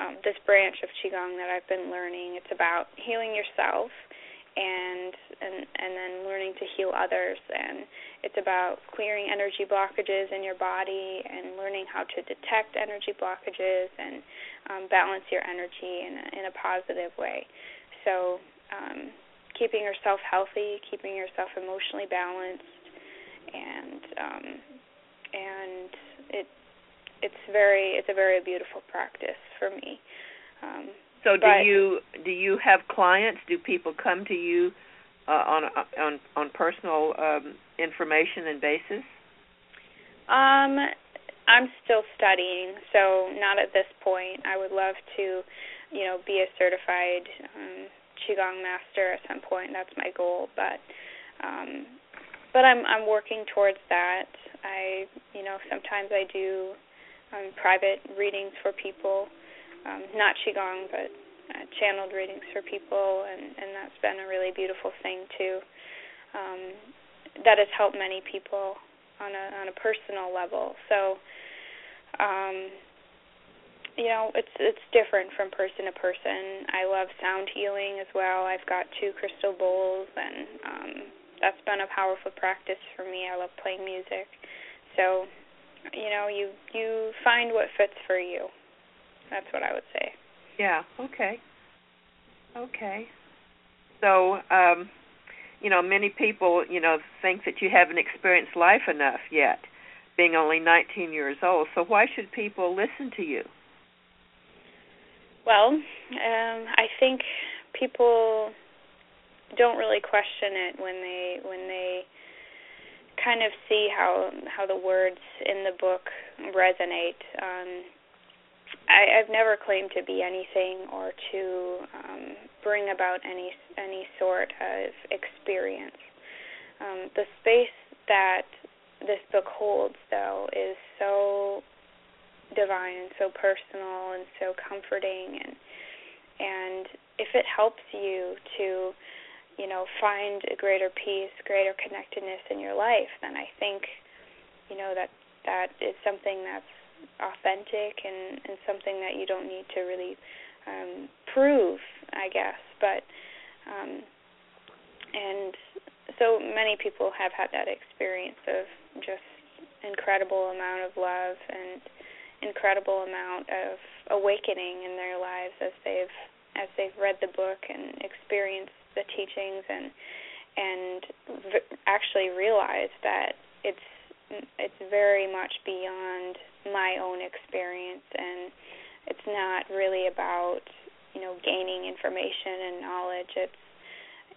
um, this branch of qigong that I've been learning, it's about healing yourself and and and then learning to heal others and it's about clearing energy blockages in your body and learning how to detect energy blockages and um, balance your energy in a, in a positive way. So, um, keeping yourself healthy, keeping yourself emotionally balanced, and um, and it it's very it's a very beautiful practice for me. Um, so do but, you do you have clients? Do people come to you uh, on on on personal um, information and basis? Um, I'm still studying, so not at this point. I would love to, you know, be a certified um, qigong master at some point. That's my goal, but um, but I'm I'm working towards that. I, you know, sometimes I do um, private readings for people, um, not qigong, but uh, channeled readings for people, and and that's been a really beautiful thing too. Um, that has helped many people on a on a personal level. So um you know, it's it's different from person to person. I love sound healing as well. I've got two crystal bowls and um that's been a powerful practice for me. I love playing music. So, you know, you you find what fits for you. That's what I would say. Yeah, okay. Okay. So, um you know, many people, you know, think that you haven't experienced life enough yet, being only 19 years old. So why should people listen to you? Well, um, I think people don't really question it when they when they kind of see how how the words in the book resonate. Um, I, I've never claimed to be anything or to um, bring about any any sort of experience. Um, the space that this book holds, though, is so divine and so personal and so comforting, and and if it helps you to, you know, find a greater peace, greater connectedness in your life, then I think, you know, that that is something that's authentic and and something that you don't need to really um prove i guess but um and so many people have had that experience of just incredible amount of love and incredible amount of awakening in their lives as they've as they've read the book and experienced the teachings and and v- actually realized that it's it's very much beyond my own experience and it's not really about you know gaining information and knowledge. It's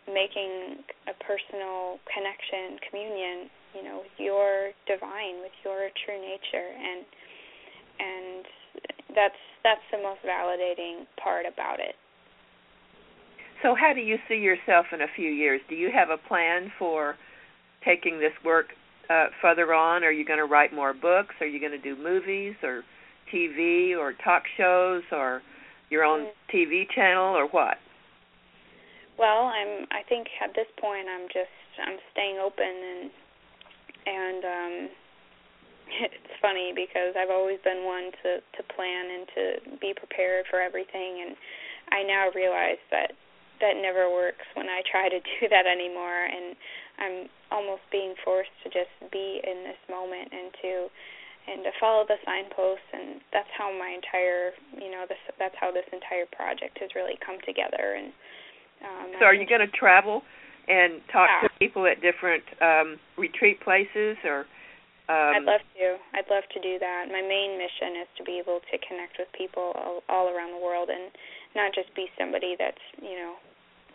making a personal connection communion you know with your divine with your true nature. And and that's that's the most validating part about it. So, how do you see yourself in a few years? Do you have a plan for taking this work uh, further on? Are you going to write more books? Are you going to do movies or TV or talk shows or your own TV channel or what? Well, I'm. I think at this point, I'm just. I'm staying open and and um [LAUGHS] it's funny because I've always been one to to plan and to be prepared for everything and I now realize that that never works when I try to [LAUGHS] do that anymore and I'm almost being forced to just be in this moment and to and to follow the signposts and that's how my entire you know this that's how this entire project has really come together and um so are you going to travel and talk yeah. to people at different um retreat places or um I'd love to. I'd love to do that. My main mission is to be able to connect with people all, all around the world and not just be somebody that's, you know,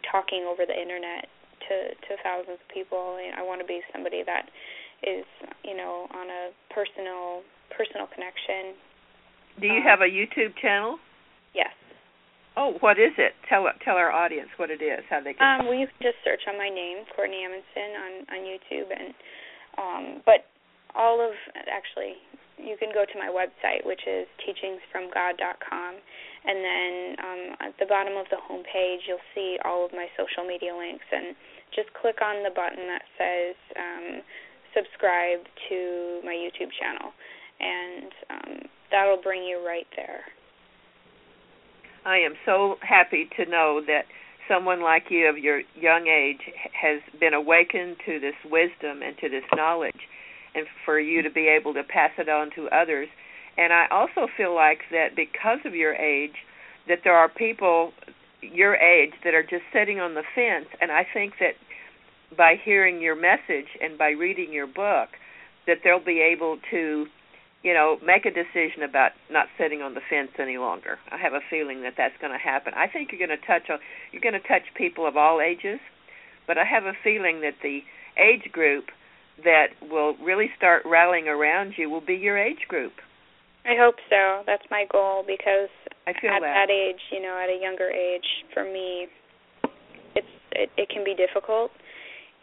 talking over the internet to to thousands of people. and I want to be somebody that is, you know, on a personal personal connection. Do you um, have a YouTube channel? Yes. Oh, what is it? Tell tell our audience what it is, how they can. Um, well, you can just search on my name, Courtney Amundson, on on YouTube, and um, but all of actually, you can go to my website, which is teachingsfromgod.com, and then um, at the bottom of the home page, you'll see all of my social media links, and just click on the button that says um, subscribe to my YouTube channel, and um, that'll bring you right there. I am so happy to know that someone like you of your young age has been awakened to this wisdom and to this knowledge and for you to be able to pass it on to others and I also feel like that because of your age that there are people your age that are just sitting on the fence and I think that by hearing your message and by reading your book that they'll be able to you know, make a decision about not sitting on the fence any longer. I have a feeling that that's going to happen. I think you're going to touch you're going to touch people of all ages, but I have a feeling that the age group that will really start rallying around you will be your age group. I hope so. That's my goal because I feel at that. that age, you know, at a younger age, for me, it's it, it can be difficult,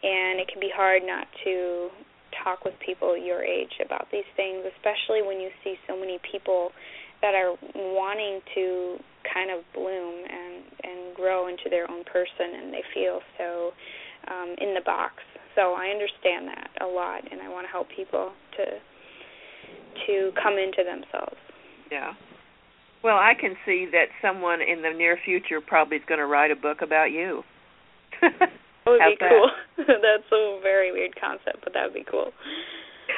and it can be hard not to talk with people your age about these things, especially when you see so many people that are wanting to kind of bloom and and grow into their own person, and they feel so um, in the box. So I understand that a lot, and I want to help people to to come into themselves. Yeah. Well, I can see that someone in the near future probably is going to write a book about you. [LAUGHS] That would be cool. [LAUGHS] That's a very weird concept, but that would be cool.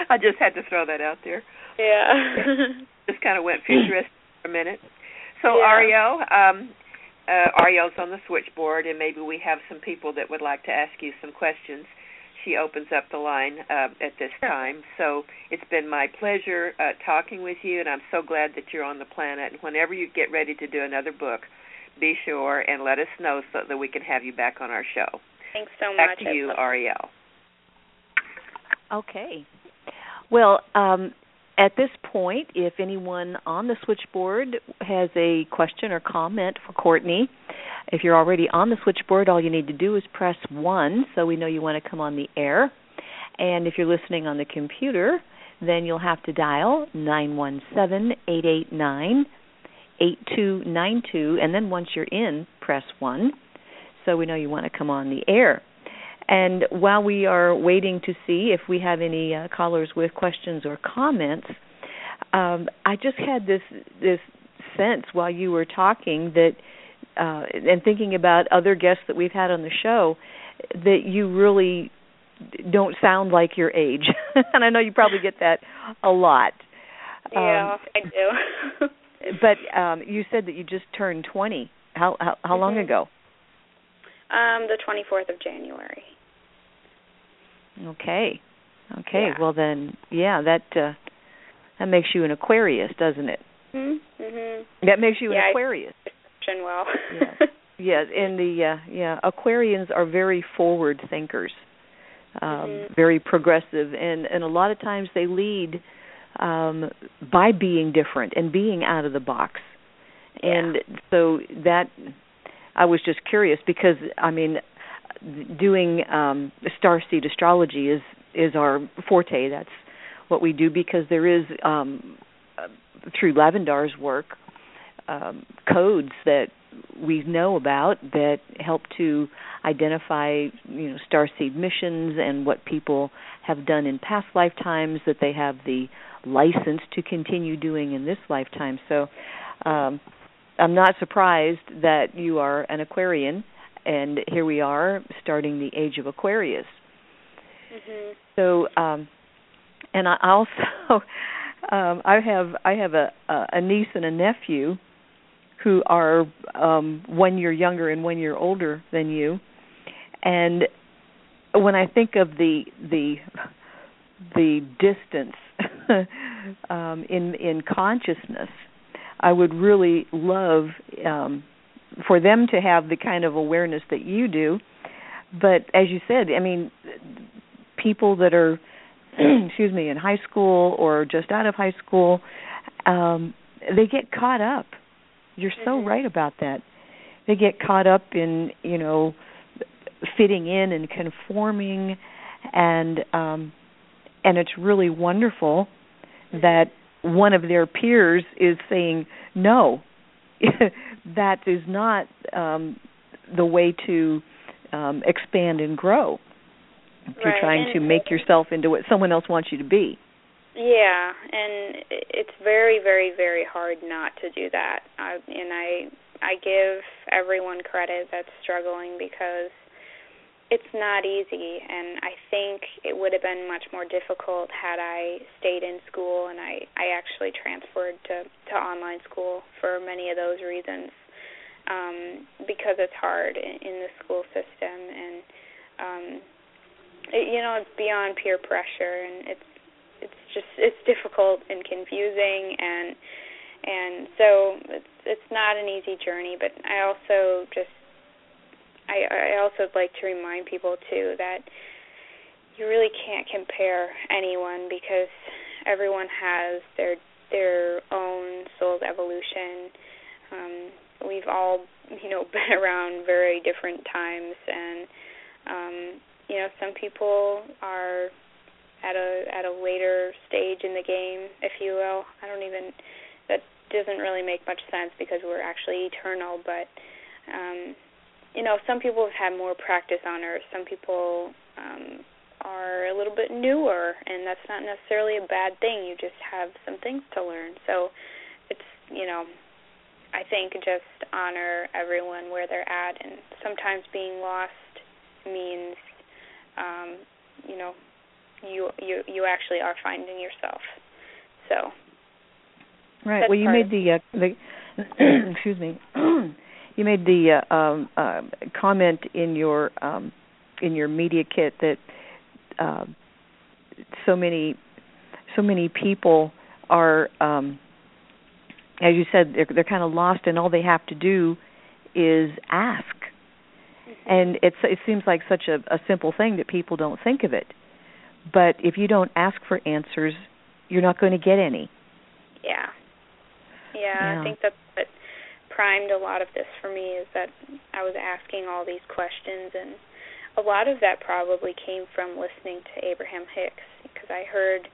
I just had to throw that out there. Yeah. [LAUGHS] just kind of went futuristic for a minute. So Yeah. Ariel, um, uh, Ariel's on the switchboard, and maybe we have some people that would like to ask you some questions. She opens up the line uh, at this time. So it's been my pleasure uh, talking with you, and I'm so glad that you're on the planet. And whenever you get ready to do another book, be sure and let us know so that we can have you back on our show. Thanks so Back much. to you, Ariel. Okay. Well, um, at this point, if anyone on the switchboard has a question or comment for Courtney, if you're already on the switchboard, all you need to do is press 1 so we know you want to come on the air. And if you're listening on the computer, then you'll have to dial 917 889 8292. And then once you're in, press 1 so we know you want to come on the air. And while we are waiting to see if we have any uh, callers with questions or comments, um, I just had this this sense while you were talking that, uh, and thinking about other guests that we've had on the show, that you really don't sound like your age. [LAUGHS] and I know you probably get that a lot. Yeah, Um, I do. [LAUGHS] but um, you said that you just turned 20. How how, how long Mhm. ago? um, the 24th of January. Okay. Okay. Yeah. Well then, yeah, that uh that makes you an Aquarius, doesn't it? Mhm. That makes you Yeah, an I- Well. Yes. [LAUGHS] yes, and the uh yeah, Aquarians are very forward thinkers. Um Mhm. very progressive and and a lot of times they lead um by being different and being out of the box. Yeah. And so that I was just curious because I mean, doing um, star seed astrology is is our forte. That's what we do because there is um, through Lavendar's work um, codes that we know about that help to identify you know star seed missions and what people have done in past lifetimes that they have the license to continue doing in this lifetime so um i'm not surprised that you are an aquarian and here we are starting the age of aquarius mm-hmm. so um and i also [LAUGHS] um i have i have a a niece and a nephew who are um one year younger and one year older than you. And when i think of the the the distance [LAUGHS] um in in consciousness i would really love um for them to have the kind of awareness that you do. But as you said i mean people that are [CLEARS THROAT] excuse me in high school or just out of high school um they get caught up you're so mm-hmm. right about that. They get caught up in, you know, fitting in and conforming and um and it's really wonderful that one of their peers is saying no [LAUGHS] that is not um the way to um expand and grow If right. You're trying and to make yourself into what someone else wants you to be yeah, and it's very, very, very hard not to do that. I, and I, I give everyone credit that's struggling because it's not easy. And I think it would have been much more difficult had I stayed in school. And I, I actually transferred to to online school for many of those reasons, um, because it's hard in, in the school system and. um it, you know, it's beyond peer pressure, and it's it's just it's difficult and confusing and and so it's it's not an easy journey but i also just i i also like to remind people too that you really can't compare anyone because everyone has their their own soul's evolution. Um we've all you know [LAUGHS] been around very different times and um you know some people are at a at a later stage in the game, if you will. I don't even that doesn't really make much sense because we're actually eternal, but um you know, some people have had more practice on earth. Some people um are a little bit newer and that's not necessarily a bad thing. You just have some things to learn. So it's, you know, I think just honor everyone where they're at and sometimes being lost means um, you know, you you you actually are finding yourself. So. Right. Well, you made the uh, the [CLEARS THROAT] excuse me. [CLEARS THROAT] you made the uh, um, uh, comment in your um, in your media kit that uh, so many so many people are um, as you said they're they're kind of lost and all they have to do is ask mm-hmm. and it's it seems like such a, a simple thing that people don't think of it but if you don't ask for answers, you're not going to get any. Yeah. Yeah, yeah. I think that's what primed a lot of this for me is that I was asking all these questions and a lot of that probably came from listening to Abraham Hicks because I heard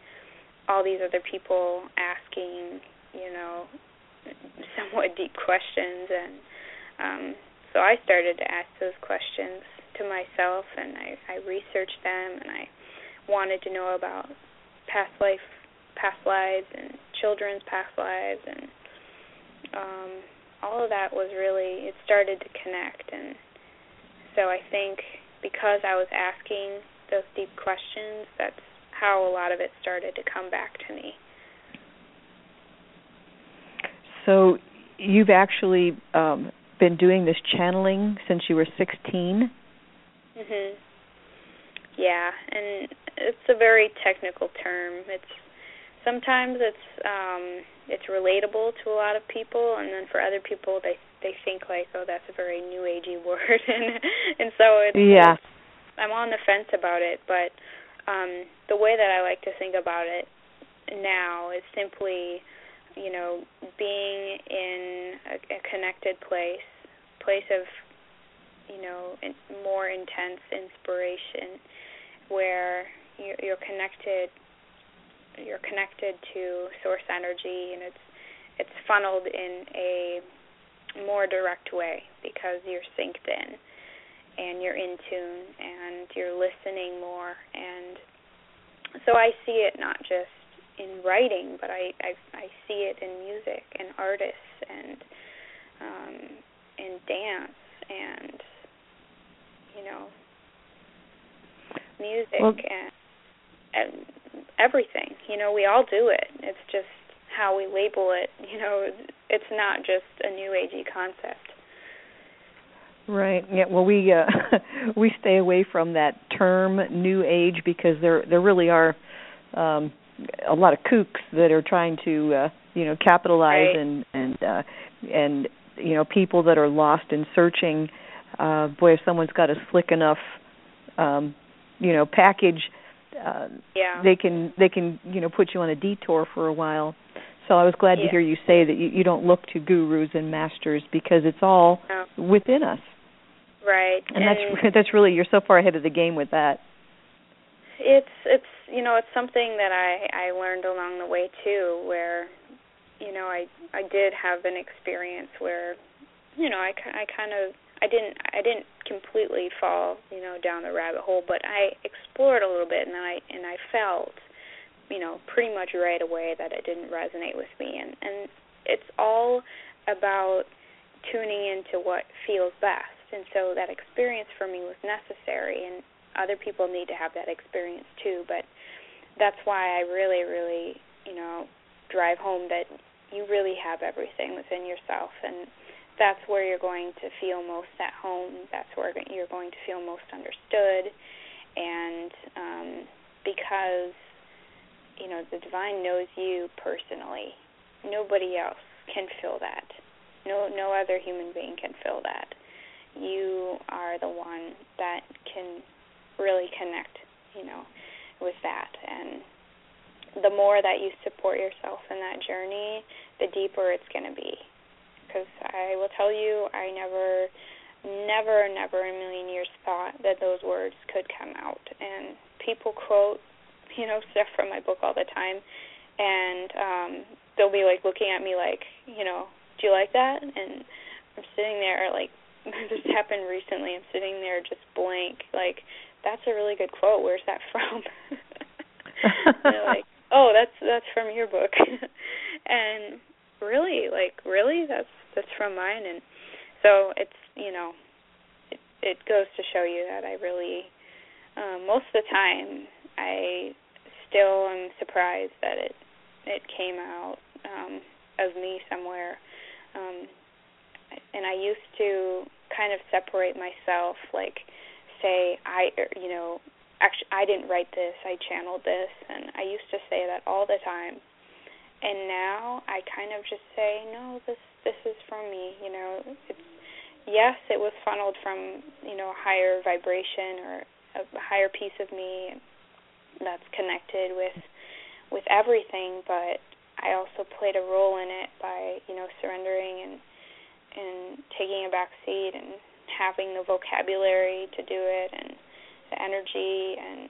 all these other people asking, you know, [LAUGHS] somewhat deep questions and um so I started to ask those questions to myself and I I researched them and I wanted to know about past life, past lives, and children's past lives, and um, all of that was really it started to connect, and so I think because I was asking those deep questions, that's how a lot of it started to come back to me. So you've actually um, been doing this channeling since you were 16? Mhm. Yeah, and it's a very technical term. It's sometimes it's um it's relatable to a lot of people and then for other people they they think like oh that's a very new agey [LAUGHS] word and and so it's yeah I'm on the fence about it but um the way that I like to think about it now is simply you know being in a, a connected place place of you know more intense inspiration where you're, you're connected you're connected to source energy and it's it's funneled in a more direct way because you're synced in and you're in tune and you're listening more. And so I see it not just in writing but I I, I see it in music and artists and um in dance and you know music well, and, and everything you know we all do it it's just how we label it [LAUGHS] you know it's not just a new agey concept Right. Yeah. Well, we uh, [LAUGHS] we stay away from that term "new age" because there there really are um, a lot of kooks that are trying to uh, you know capitalize right. and and uh, and you know people that are lost in searching. Uh, boy, if someone's got a slick enough um, you know package, uh, yeah. they can they can you know put you on a detour for a while. So I was glad yeah. to hear you say that you, you don't look to gurus and masters because it's all no. within us. Right. And, and that's [LAUGHS] that's really you're so far ahead of the game with that. It's it's you know it's something that I I learned along the way too, where you know I I did have an experience where you know I I kind of I didn't I didn't completely fall you know down the rabbit hole, but I explored a little bit and I and I felt you know pretty much right away that it didn't resonate with me. And and it's all about tuning into what feels best. And so that experience for me was necessary and other people need to have that experience too. But that's why I really really you know drive home that you really have everything within yourself. And that's where you're going to feel most at home. That's where you're going to feel most understood. And um because you know the divine knows you personally. Nobody else can fill that. No no other human being can fill that. You are the one that can really connect, you know, with that. And the more that you support yourself in that journey, the deeper it's going to be. Because I will tell you, I never, never, never in a million years thought that those words could come out. And people quote, you know, [LAUGHS] stuff from my book all the time, and um, they'll be like looking at me like, you know, do you like that? And I'm sitting there like [LAUGHS] this happened recently. I'm sitting there just blank, like, that's a really good quote. Where's that from? [LAUGHS] They're like, oh, that's that's from your book. and really, like, really, that's that's from mine. And so it's you know, it it goes to show you that I really, um, most of the time, I still am surprised that it it came out um, of me somewhere. Um, and I used to kind of separate myself like say I er, you know actually I didn't write this I channeled this and I used to say that all the time and now I kind of just say no this this is from me you know. It's yes it was funneled from you know a higher vibration or a higher piece of me that's connected with with everything but I also played a role in it by you know surrendering and and taking a back seat and having the vocabulary to do it and the energy and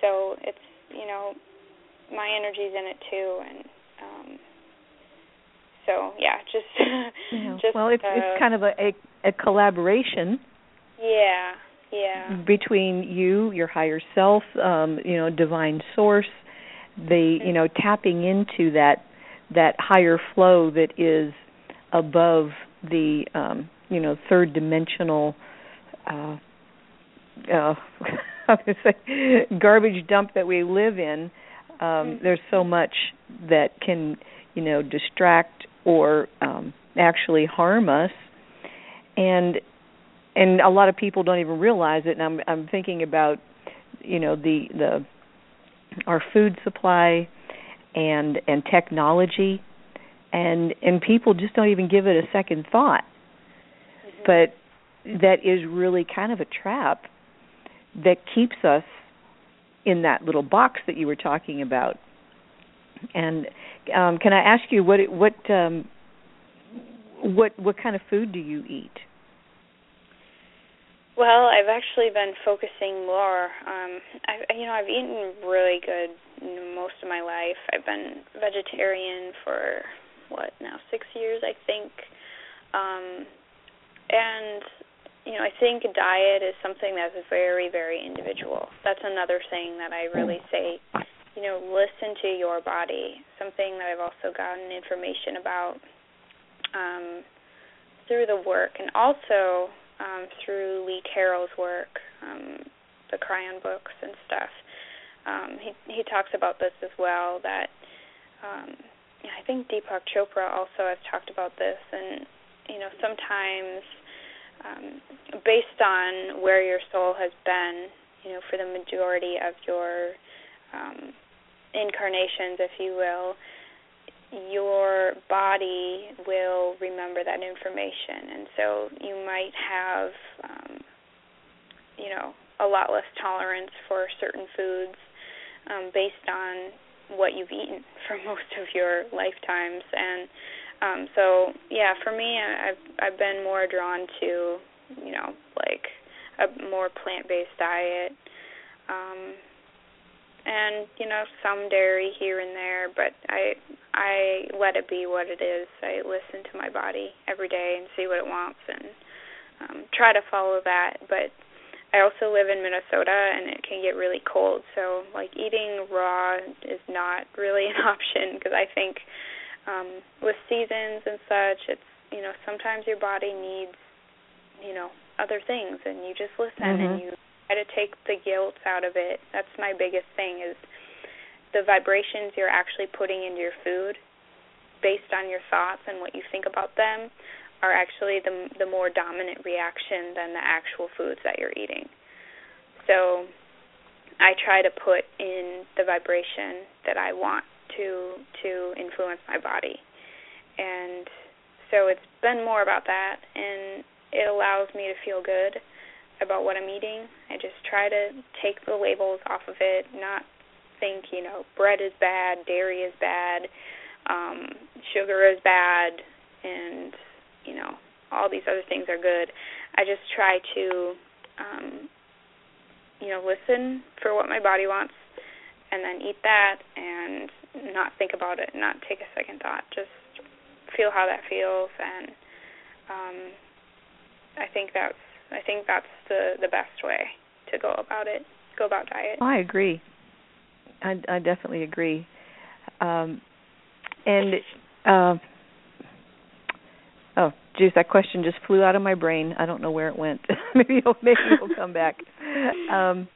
so it's you know my energy's in it too and um so yeah just yeah. [LAUGHS] just well it's uh, it's kind of a, a a collaboration yeah yeah between you your higher self um you know divine source the you know tapping into that that higher flow that is above the um, you know third dimensional uh, uh, [LAUGHS] how to say garbage dump that we live in. Um, mm-hmm. There's so much that can you know distract or um, actually harm us, and and a lot of people don't even realize it. And I'm I'm thinking about you know the the our food supply and and technology and and people just don't even give it a second thought mm-hmm. but that is really kind of a trap that keeps us in that little box that you were talking about and um can i ask you what what um what what kind of food do you eat Well, I've actually been focusing more. Um, I, you know, I've eaten really good most of my life. I've been vegetarian for what now six years, I think. Um, and you know, I think diet is something that's very, very individual. That's another thing that I really say. You know, listen to your body. Something that I've also gotten information about um, through the work, and also um, through Lee Carroll's work, um, the Kryon books and stuff. Um, he he talks about this as well. That um, I think Deepak Chopra also has talked about this, and you know sometimes um, based on where your soul has been, you know, for the majority of your um, incarnations, if you will, your body will remember that information, and so you might have, um, you know, a lot less tolerance for certain foods um, based on what you've eaten [LAUGHS] for most of your lifetimes, and um, so yeah, for me, I've I've been more drawn to, you know, like a more plant-based diet. Um, and you know some dairy here and there but i i let it be what it is i listen to my body every day and see what it wants and um try to follow that but i also live in minnesota and it can get really cold so like eating raw is not [LAUGHS] really an option because i think um with seasons and such it's you know sometimes your body needs you know other things and you just listen mm-hmm. and you try to take the guilt out of it. That's my biggest thing is the vibrations you're actually putting into your food based on your thoughts and what you think about them are actually the the more dominant reaction than the actual foods that you're eating. So I try to put in the vibration that I want to to influence my body. And so it's been more about that and it allows me to feel good about what I'm eating. I just try to take the labels off of it, not think, you know, bread is bad, dairy is bad, um, sugar is bad, and, you know, all these other things are good. I just try to, um, you know, listen for what my body wants and then eat that and not think about it, not take a second thought, just feel how that feels and um I think that's I think that's the the best way to go about it. Go about diet. I agree. I I definitely agree. Um, and uh, oh, geez, that question just flew out of my brain. I don't know where it went. [LAUGHS] maybe it'll maybe it'll come back. Um,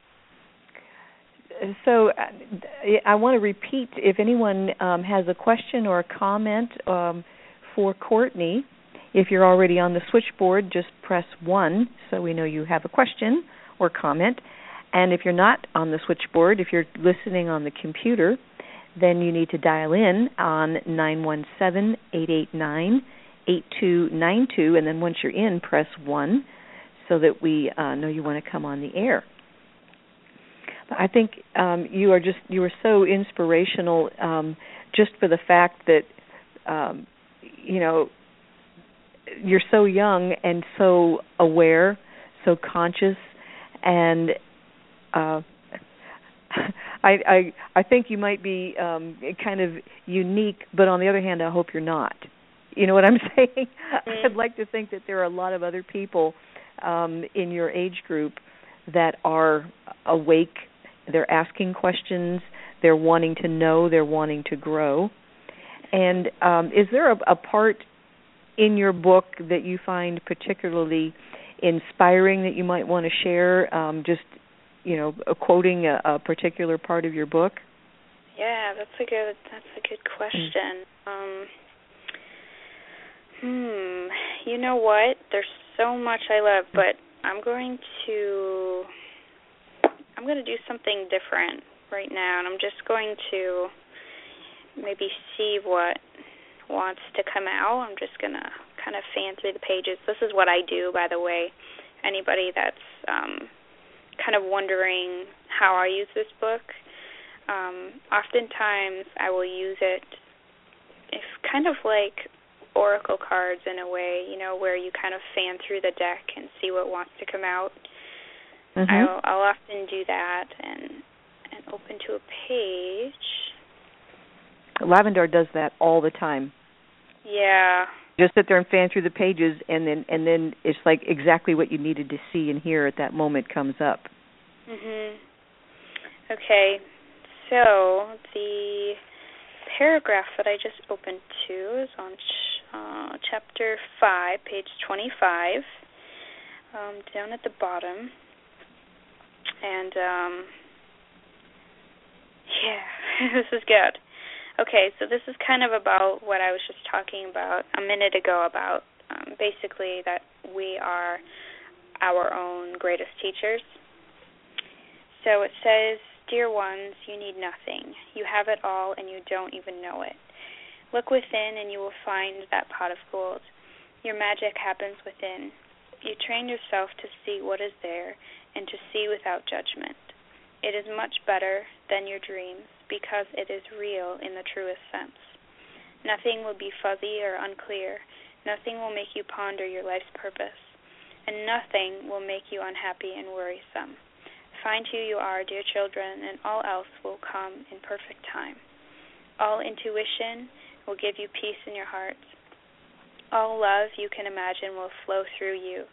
so uh, I want to repeat if anyone um, has a question or a comment um, for Courtney if you're already on the switchboard, just press 1 so we know you have a question or comment. And if you're not on the switchboard, if you're listening on the computer, then you need to dial in on 917 889 8292. And then once you're in, press 1 so that we uh, know you want to come on the air. I think um, you are just you are so inspirational um, just for the fact that um, you know you're so young and so aware, so conscious, and uh, [LAUGHS] I I I think you might be um kind of unique, but on the other hand, I hope you're not. You know what I'm [LAUGHS] saying? Mm-hmm. I'd like to think that there are a lot of other people um in your age group that are awake, they're asking questions, they're wanting to know, they're wanting to grow. And um is there a, a part in your book that you find particularly inspiring that you might want to share? Um, just you know, quoting a, a, particular part of your book. Yeah, that's a good that's a good question. Um, hmm, you know what? There's so much I love, but I'm going to I'm going to do something different right now, and I'm just going to maybe see what wants to come out. I'm just going to kind of fan through the pages. This is what I do, by the way. Anybody that's um, kind of wondering how I use this book, um, oftentimes I will use it if kind of like oracle cards in a way, you know, where you kind of fan through the deck and see what wants to come out. Mm-hmm. I'll, I'll often do that and and open to a page. Lavendar does that all the time. Yeah. Just sit there and fan through the pages, and then and then it's like exactly what you needed to see and hear at that moment comes up. Mhm. Okay, so the paragraph that I just opened to is on ch- uh, chapter five, page twenty-five, um, down at the bottom, and um, yeah, [LAUGHS] this is good. Okay, so this is kind of about what I was just talking about a minute ago about um, basically that we are our own greatest teachers. So it says, Dear ones, you need nothing. You have it all and you don't even know it. Look within and you will find that pot of gold. Your magic happens within. You train yourself to see what is there and to see without judgment. It is much better than your dreams because it is real in the truest sense. Nothing will be fuzzy or unclear. Nothing will make you ponder your life's purpose. And nothing will make you unhappy and worrisome. Find who you are, dear children, and all else will come in perfect time. All intuition will give you peace in your hearts. All love you can imagine will flow through you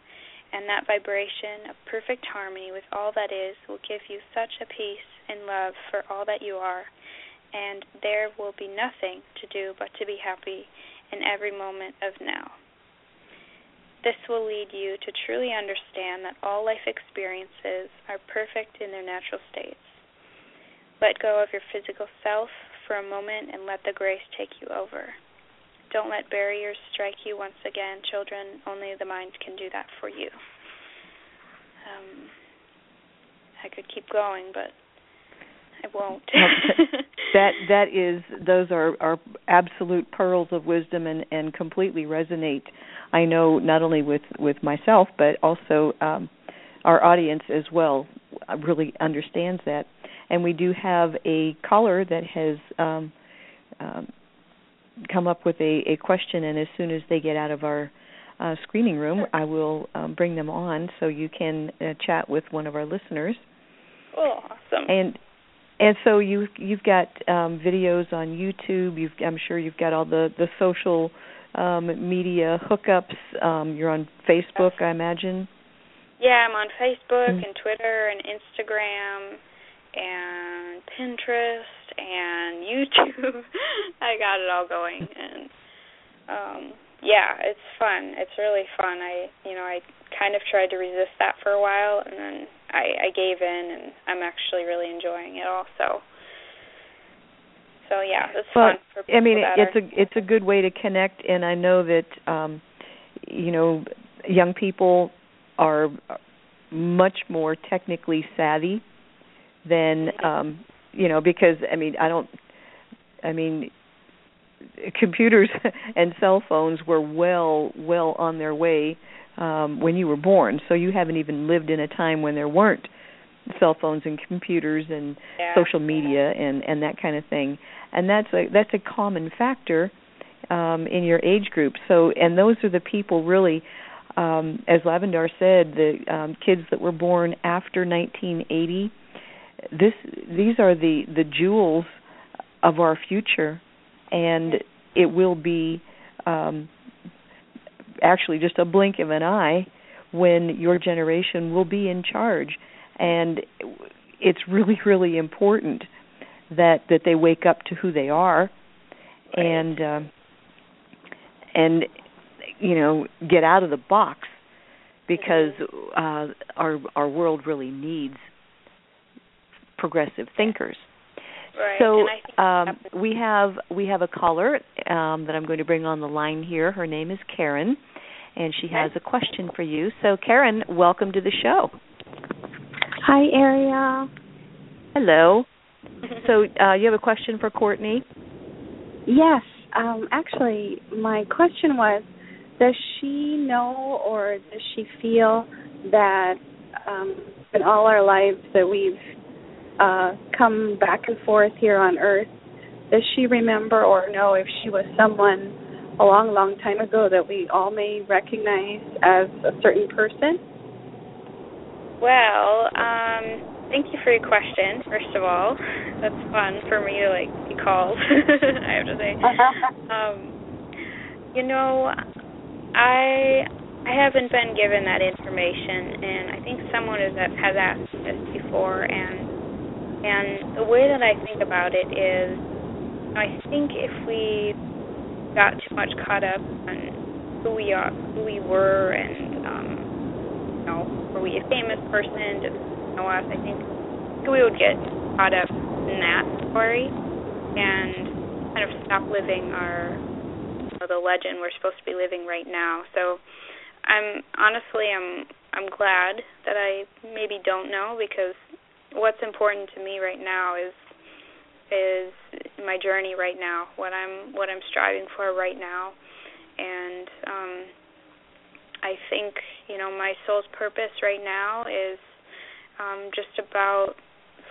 and that vibration of perfect harmony with all that is will give you such a peace and love for all that you are, and there will be nothing to do but to be happy in every moment of now. This will lead you to truly understand that all life experiences are perfect in their natural states. Let go of your physical self for a moment and let the grace take you over. Don't let barriers strike you once again, children. Only the mind can do that for you. Um, I could keep going, but I won't. [LAUGHS] that that is those are are absolute pearls of wisdom and and completely resonate. I know not only with with myself but also um our audience as well really understands that. And we do have a caller that has um, um, come up with a, a question, and as soon as they get out of our uh, screening room, I will um, bring them on so you can uh, chat with one of our listeners. Oh, awesome! And and so you you've got um, videos on YouTube. You've I'm sure you've got all the the social um, media hookups. Um, you're on Facebook, I imagine. Yeah, I'm on Facebook mm-hmm. and Twitter and Instagram and Pinterest and [LAUGHS] YouTube. I got it all going and um yeah, it's fun. It's really fun. I you know, I kind of tried to resist that for a while and then I I gave in and I'm actually really enjoying it also. So yeah, it's well, fun for people I mean, it's are, a it's a good way to connect and I know that um you know, young people are much more technically savvy than um you know because i mean i don't i mean computers [LAUGHS] and cell phones were well well on their way um when you were born. So you haven't even lived in a time when there weren't cell phones and computers and yeah. social media and and that kind of thing. And that's a that's a common factor um in your age group. So and those are the people really um as lavendar said the um kids that were born after 1980 this these are the the jewels of our future and it will be um actually just a blink of an eye when your generation will be in charge and it's really really important that that they wake up to who they are right. and uh, and you know get out of the box because uh our our world really needs progressive thinkers. Right. So um, we have we have a caller um, that I'm going to bring on the line here. Her name is Karen, and she has a question for you. So Karen, welcome to the show. Hi, Ariel. Hello. [LAUGHS] so uh, you have a question for Courtney? Yes. Um, actually, my question was, does she know or does she feel that um, in all our lives that we've uh, come back and forth here on Earth, does she remember or know if she was someone a long, long time ago that we all may recognize as a certain person? Well, um, thank you for your question. First of all, [LAUGHS] that's fun for me to like be called. [LAUGHS] I have to say. [LAUGHS] um, you know, I I haven't been given that information, and I think someone has has asked this before, and and the way that I think about it is, I think if we got too much caught up on who we are, who we were, and um, you know, were we a famous person? Just know us. I think we would get caught up in that story and kind of stop living our you know, the legend we're supposed to be living right now. So I'm honestly I'm I'm glad that I maybe don't know because what's important to me right now is is my journey right now, what I'm what I'm striving for right now. And um I think, you know, my soul's purpose right now is um just about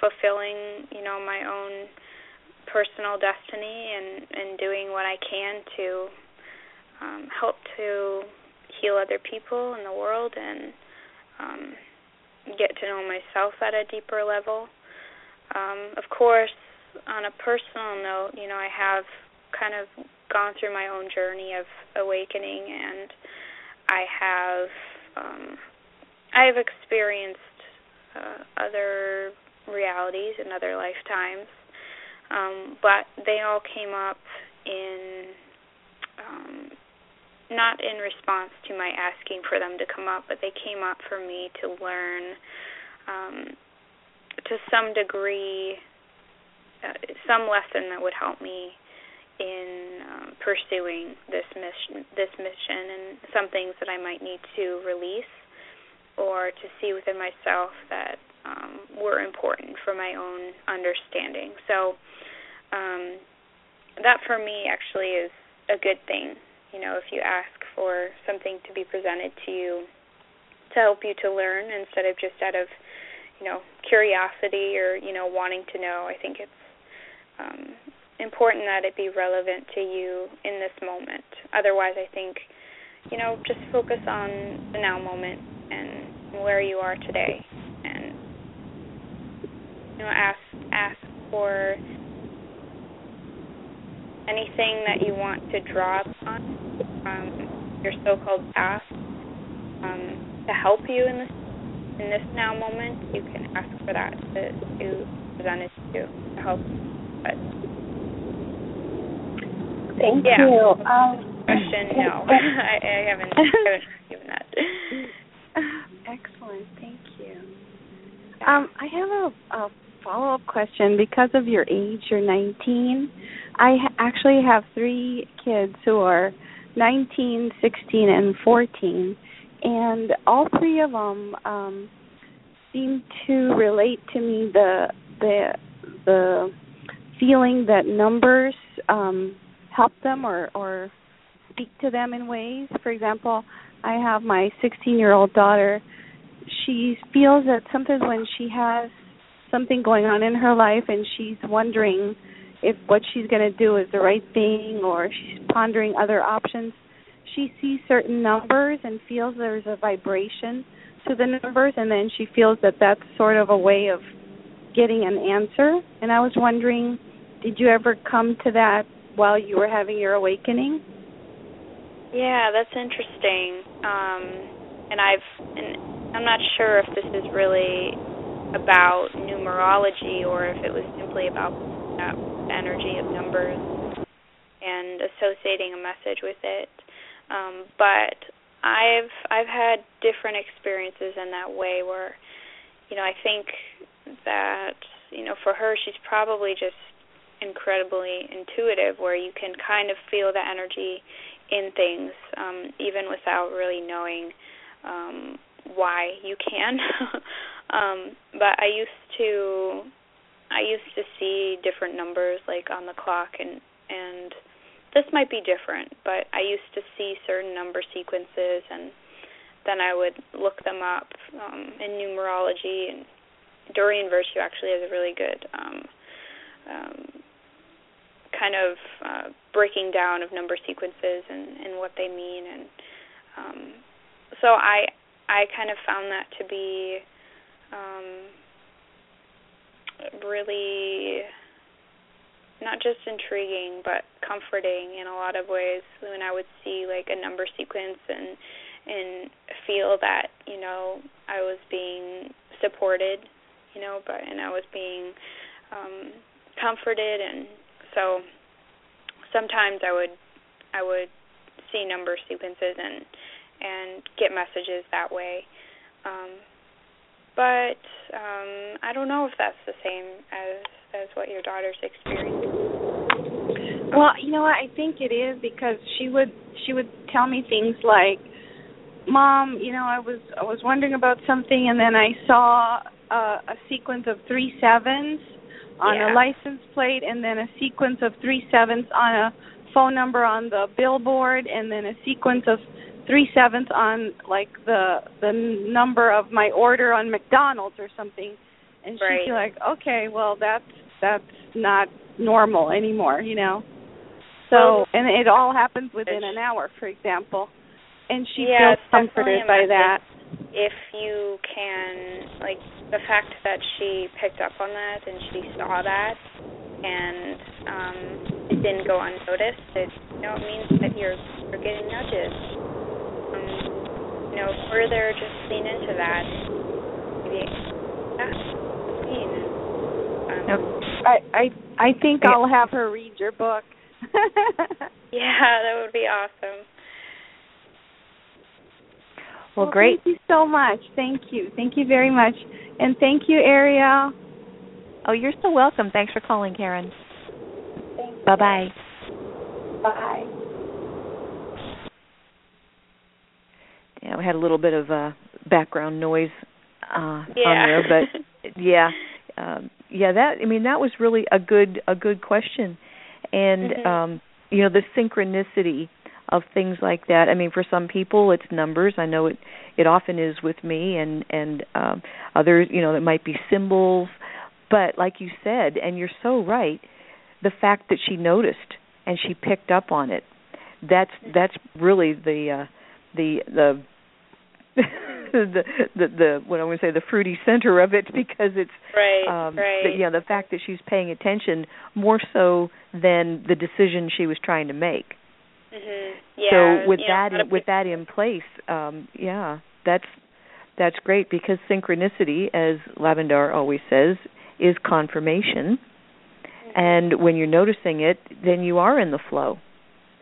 fulfilling, you know, my own personal destiny and and doing what I can to um help to heal other people in the world and um get to know myself at a deeper level. Um, of course, on a personal note, you know, I have kind of gone through my own journey of awakening, and I have um, I have experienced uh, other realities and other lifetimes, um, but they all came up in um, not in response to my asking for them to come up, but they came up for me to learn um, to some degree uh, some lesson that would help me in um, pursuing this mission this mission and some things that I might need to release or to see within myself that um, were important for my own understanding. So um, that for me actually is a good thing you know, if you ask for something to be presented to you to help you to learn instead of just out of, you know, curiosity or, you know, wanting to know, I think it's um important that it be relevant to you in this moment. Otherwise, I think, you know, just focus on the now moment and where you are today and you know, ask ask for anything that you want to draw upon um, your so-called past um, to help you in this in this now moment, you can ask for that to, to present it to to help. But thank yeah. you. Um, question, no, [LAUGHS] I, I haven't haven't given that. [LAUGHS] Excellent, thank you. Um, I have a, a follow-up question. Because of your age, you're 19. I ha- actually have three kids who are 19, 16, and 14, and all three of them um, seem to relate to me the the the feeling that numbers um, help them or or speak to them in ways. For example, I have my 16 year old daughter. She feels that sometimes when she has something going on in her life and she's wondering if what she's going to do is the right thing or she's pondering other options, she sees certain numbers and feels there's a vibration to the numbers, and then she feels that that's sort of a way of getting an answer. And I was wondering, did you ever come to that while you were having your awakening? Yeah, that's interesting. Um, and I've, and I'm not sure if this is really about numerology or if it was simply about that energy of numbers and associating a message with it. Um, but I've I've had different experiences in that way where, you know, I think that you know for her she's probably just incredibly intuitive where you can kind of feel the energy in things um, even without really knowing um, why you can. [LAUGHS] um, but I used to I used to see different numbers like on the clock and and this might be different, but I used to see certain number sequences and then I would look them up um, in numerology and Doreen Virtue actually has a really good um, um, kind of uh, breaking down of number sequences and, and what they mean and um, so I I kind of found that to be um, really not just intriguing but comforting in a lot of ways when I would see like a number sequence and and feel that you know I was being supported you know but and I was being um comforted. And so sometimes I would I would see number sequences and and get messages that way. Um but um I don't know if that's the same as as what your daughter's experiencing. Well, you know what? I think it is because she would she would tell me things like, "Mom, you know, I was I was wondering about something, and then I saw a, a sequence of three sevens on yeah. a license plate, and then a sequence of three sevens on a phone number on the billboard, and then a sequence of three sevens on like the the number of my order on McDonald's or something." And right. she'd be like, "Okay, well that's that's not normal anymore, you know." So, and it all happens within an hour, for example. And she yeah, feels comforted by that. If you can, like, the fact that she picked up on that and she saw that and um it didn't go unnoticed, it you know, it means that you're you're getting nudges. You know, further just lean into that. Maybe that's mean. Um, I I I think I'll have her read your book. [LAUGHS] yeah, that would be awesome. Well, great. Thank you so much. Thank you. Thank you very much. And thank you, Ariel. Oh, you're so welcome. Thanks for calling, Karen. Bye bye bye. Yeah, we had a little bit of uh, background noise uh, yeah. on there, but [LAUGHS] yeah, um, yeah. That I mean, that was really a good a good question, and mm-hmm. um, you know the synchronicity of things like that. I mean, for some people, it's numbers. I know it it often is with me, and and um, others, you know, it might be symbols. But like you said, and you're so right, the fact that she noticed and she picked up on it, that's that's really the uh, the the the the the what I'm going to say the fruity center of it because it's right um right. the, yeah the fact that she's paying attention more so than the decision she was trying to make. Mhm yeah so with that know, in, with that in place um yeah that's that's great because synchronicity as lavendar always says is confirmation. Mm-hmm. and when you're noticing it then you are in the flow.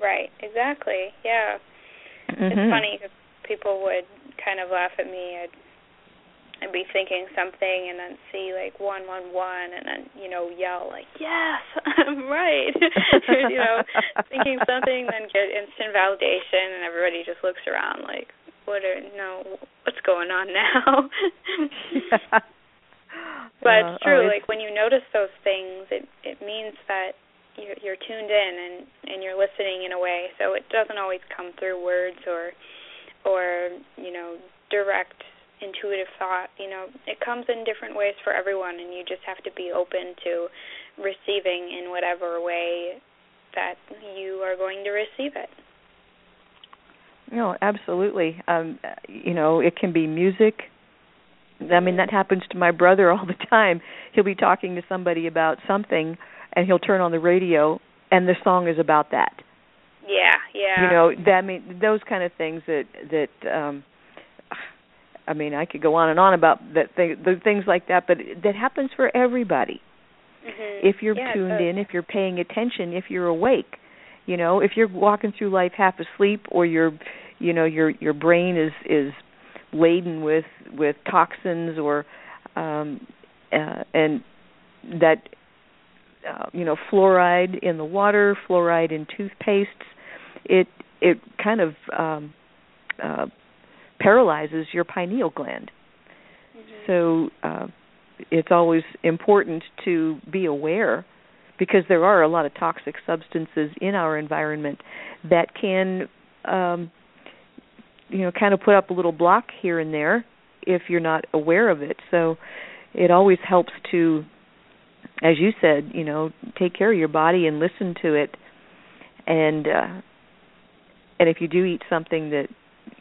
Right exactly yeah. Mm-hmm. it's funny because people would kind of laugh at me. I'd I'd be thinking something and then see like one one one and then you know yell like yes [LAUGHS] I'm right [LAUGHS] you know thinking something then get instant validation and everybody just looks around like what are no what's going on now [LAUGHS] yeah. but uh, it's true it's, like when you notice those things it it means that you're, you're tuned in and and you're listening in a way so it doesn't always come through words or or you know direct intuitive thought you know it comes in different ways for everyone and you just have to be open to receiving in whatever way that you are going to receive it. No absolutely. Um you know it can be music. I mean that happens to my brother all the time. He'll be talking to somebody about something and he'll turn on the radio and the song is about that yeah, yeah. You know, that I mean those kind of things that that um I mean, I could go on and on about that thing, the things like that, but that happens for everybody. Mm-hmm. If you're yeah, tuned in, if you're paying attention, if you're awake, you know, if you're walking through life half asleep or your you know, your your brain is is laden with with toxins or um uh, and that uh, you know fluoride in the water, fluoride in toothpastes, it it kind of um, uh, paralyzes your pineal gland. Mm-hmm. So uh, it's always important to be aware because there are a lot of toxic substances in our environment that can um, you know kind of put up a little block here and there if you're not aware of it. So it always helps to as you said, you know, take care of your body and listen to it and uh and if you do eat something that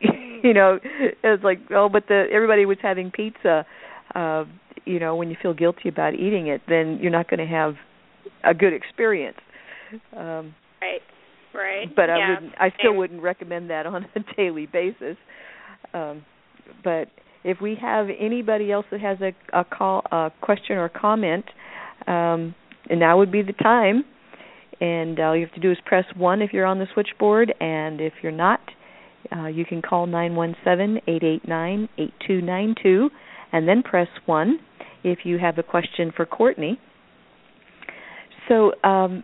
[LAUGHS] you know it's like oh but the everybody was having pizza uh, you know, when you feel guilty about eating it, then you're not going to have a good experience. Um, right. Right. But yeah. I wouldn't. I still wouldn't recommend that on a [LAUGHS] daily basis. Um, but if we have anybody else that has a, a call, a question or comment, um, and now would be the time. And all you have to do is press one if you're on the switchboard, and if you're not, uh, you can call nine one seven eight eight nine eight two nine two, and then press one if you have a question for Courtney. So, um,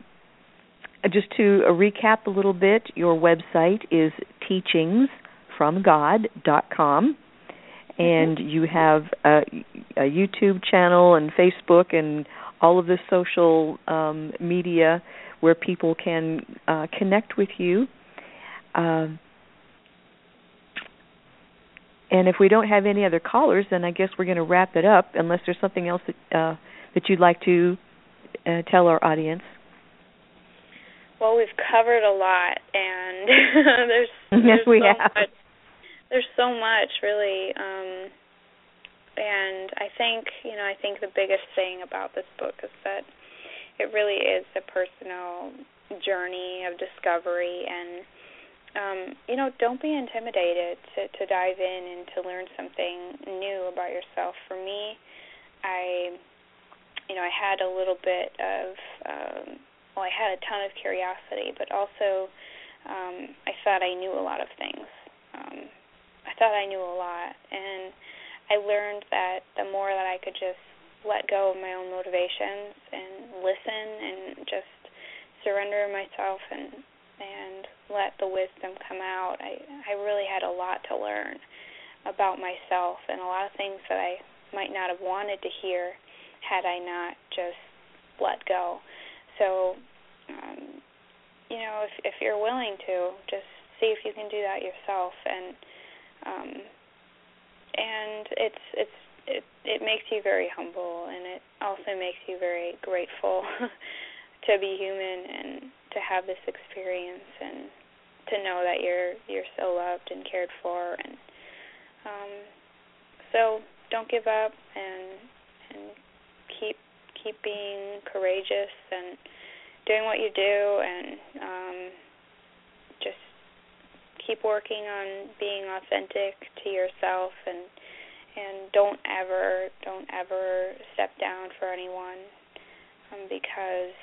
just to uh, recap a little bit, your website is teachingsfromgod.com, and Mm-hmm. you have a, a YouTube channel and Facebook and all of the social um, media where people can uh, connect with you. Um, and if we don't have any other callers, then I guess we're going to wrap it up, unless there's something else that uh, that you'd like to uh, tell our audience. Well, we've covered a lot, and [LAUGHS] there's [LAUGHS] yes, we so have. Much, there's so much, really. Um, and I think you know, I think the biggest thing about this book is that it really is a personal journey of discovery and um, you know, don't be intimidated to, to dive in and to learn something new about yourself. For me, I, you know, I had a little bit of, um, well, I had a ton of curiosity, but also um, I thought I knew a lot of things. Um, I thought I knew a lot, and I learned that the more that I could just let go of my own motivations and listen and just surrender myself and and let the wisdom come out. I I really had a lot to learn about myself and a lot of things that I might not have wanted to hear had I not just let go. So um you know, if if you're willing to, just see if you can do that yourself and um and it's it's it makes you very humble and it also makes you very grateful [LAUGHS] to be human and to have this experience and to know that you're you're so loved and cared for. And um so don't give up and and keep keep being courageous and doing what you do and um just keep working on being authentic to yourself and and don't ever don't ever step down for anyone um because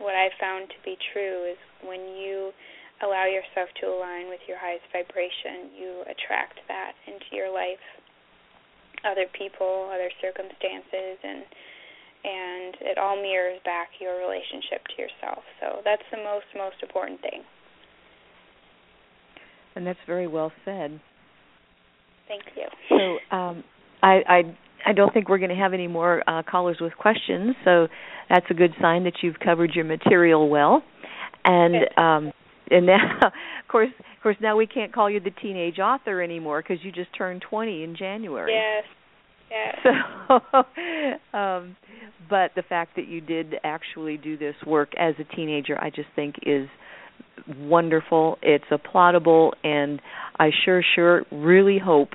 what I found to be true is when you allow yourself to align with your highest vibration, you attract that into your life. Other people, other circumstances and and it all mirrors back your relationship to yourself. So that's the most most important thing. And that's very well said. Thank you. So um I I I don't think we're going to have any more uh, callers with questions, so that's a good sign that you've covered your material well. And um, and now, [LAUGHS] of course, of course, now we can't call you the teenage author anymore because you just turned 20 in January. Yes. Yes. So, [LAUGHS] um, but the fact that you did actually do this work as a teenager, I just think is wonderful. It's applaudable, and I sure, sure, really hope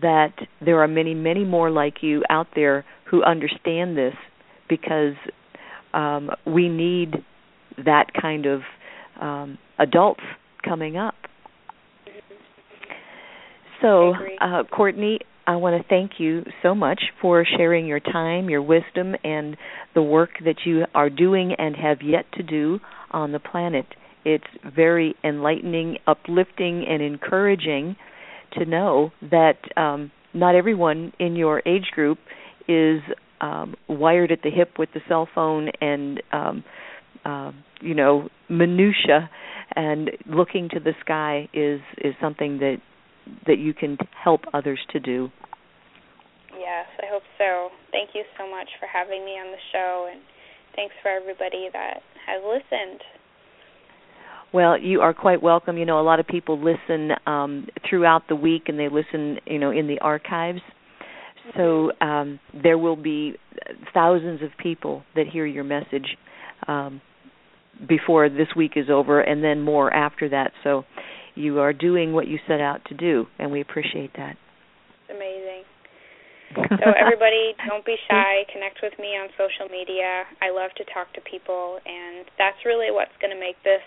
that there are many, many more like you out there who understand this because um, we need that kind of um, adults coming up. So, uh, Courtney, I want to thank you so much for sharing your time, your wisdom, and the work that you are doing and have yet to do on the planet. It's very enlightening, uplifting, and encouraging to know that um, not everyone in your age group is um, wired at the hip with the cell phone and um, uh, you know minutia, and looking to the sky is is something that that you can help others to do. Yes, I hope so. Thank you so much for having me on the show, and thanks for everybody that has listened. Well, you are quite welcome. You know, a lot of people listen um, throughout the week, and they listen, you know, in the archives. So um, there will be thousands of people that hear your message um, before this week is over, and then more after that. So you are doing what you set out to do, and we appreciate that. It's amazing. [LAUGHS] So everybody, don't be shy. Connect with me on social media. I love to talk to people, and that's really what's going to make this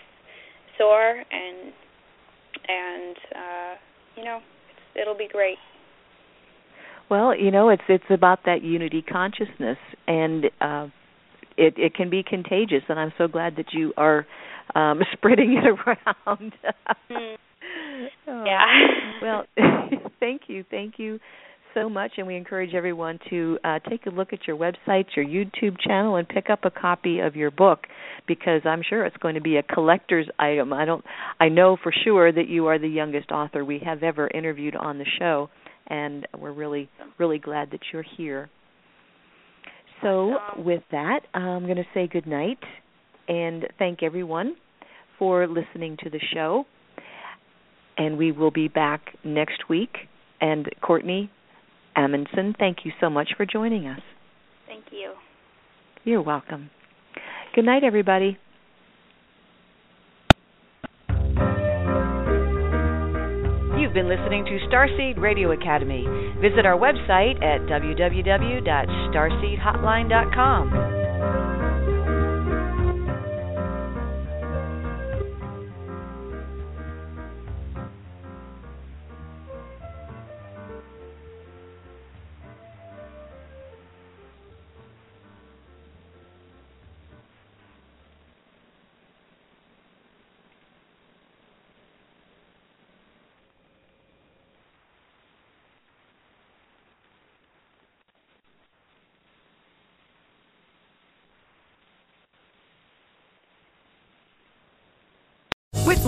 soar and and uh, you know it'll be great. Well, you know, it's it's about that unity consciousness, and uh, it it can be contagious. And I'm so glad that you are um, [LAUGHS] spreading it around. mm. [LAUGHS] oh. Yeah. [LAUGHS] well, thank you, thank you so much, and we encourage everyone to uh, take a look at your website, your YouTube channel, and pick up a copy of your book because I'm sure it's going to be a collector's item. I don't, I know for sure that you are the youngest author we have ever interviewed on the show, and we're really, really glad that you're here. So, with that, I'm going to say good night and thank everyone for listening to the show. And we will be back next week. And Courtney, Amundson, thank you so much for joining us. Thank you. You're welcome. Good night, everybody. You've been listening to Starseed Radio Academy. Visit our website at www.starseedhotline.com.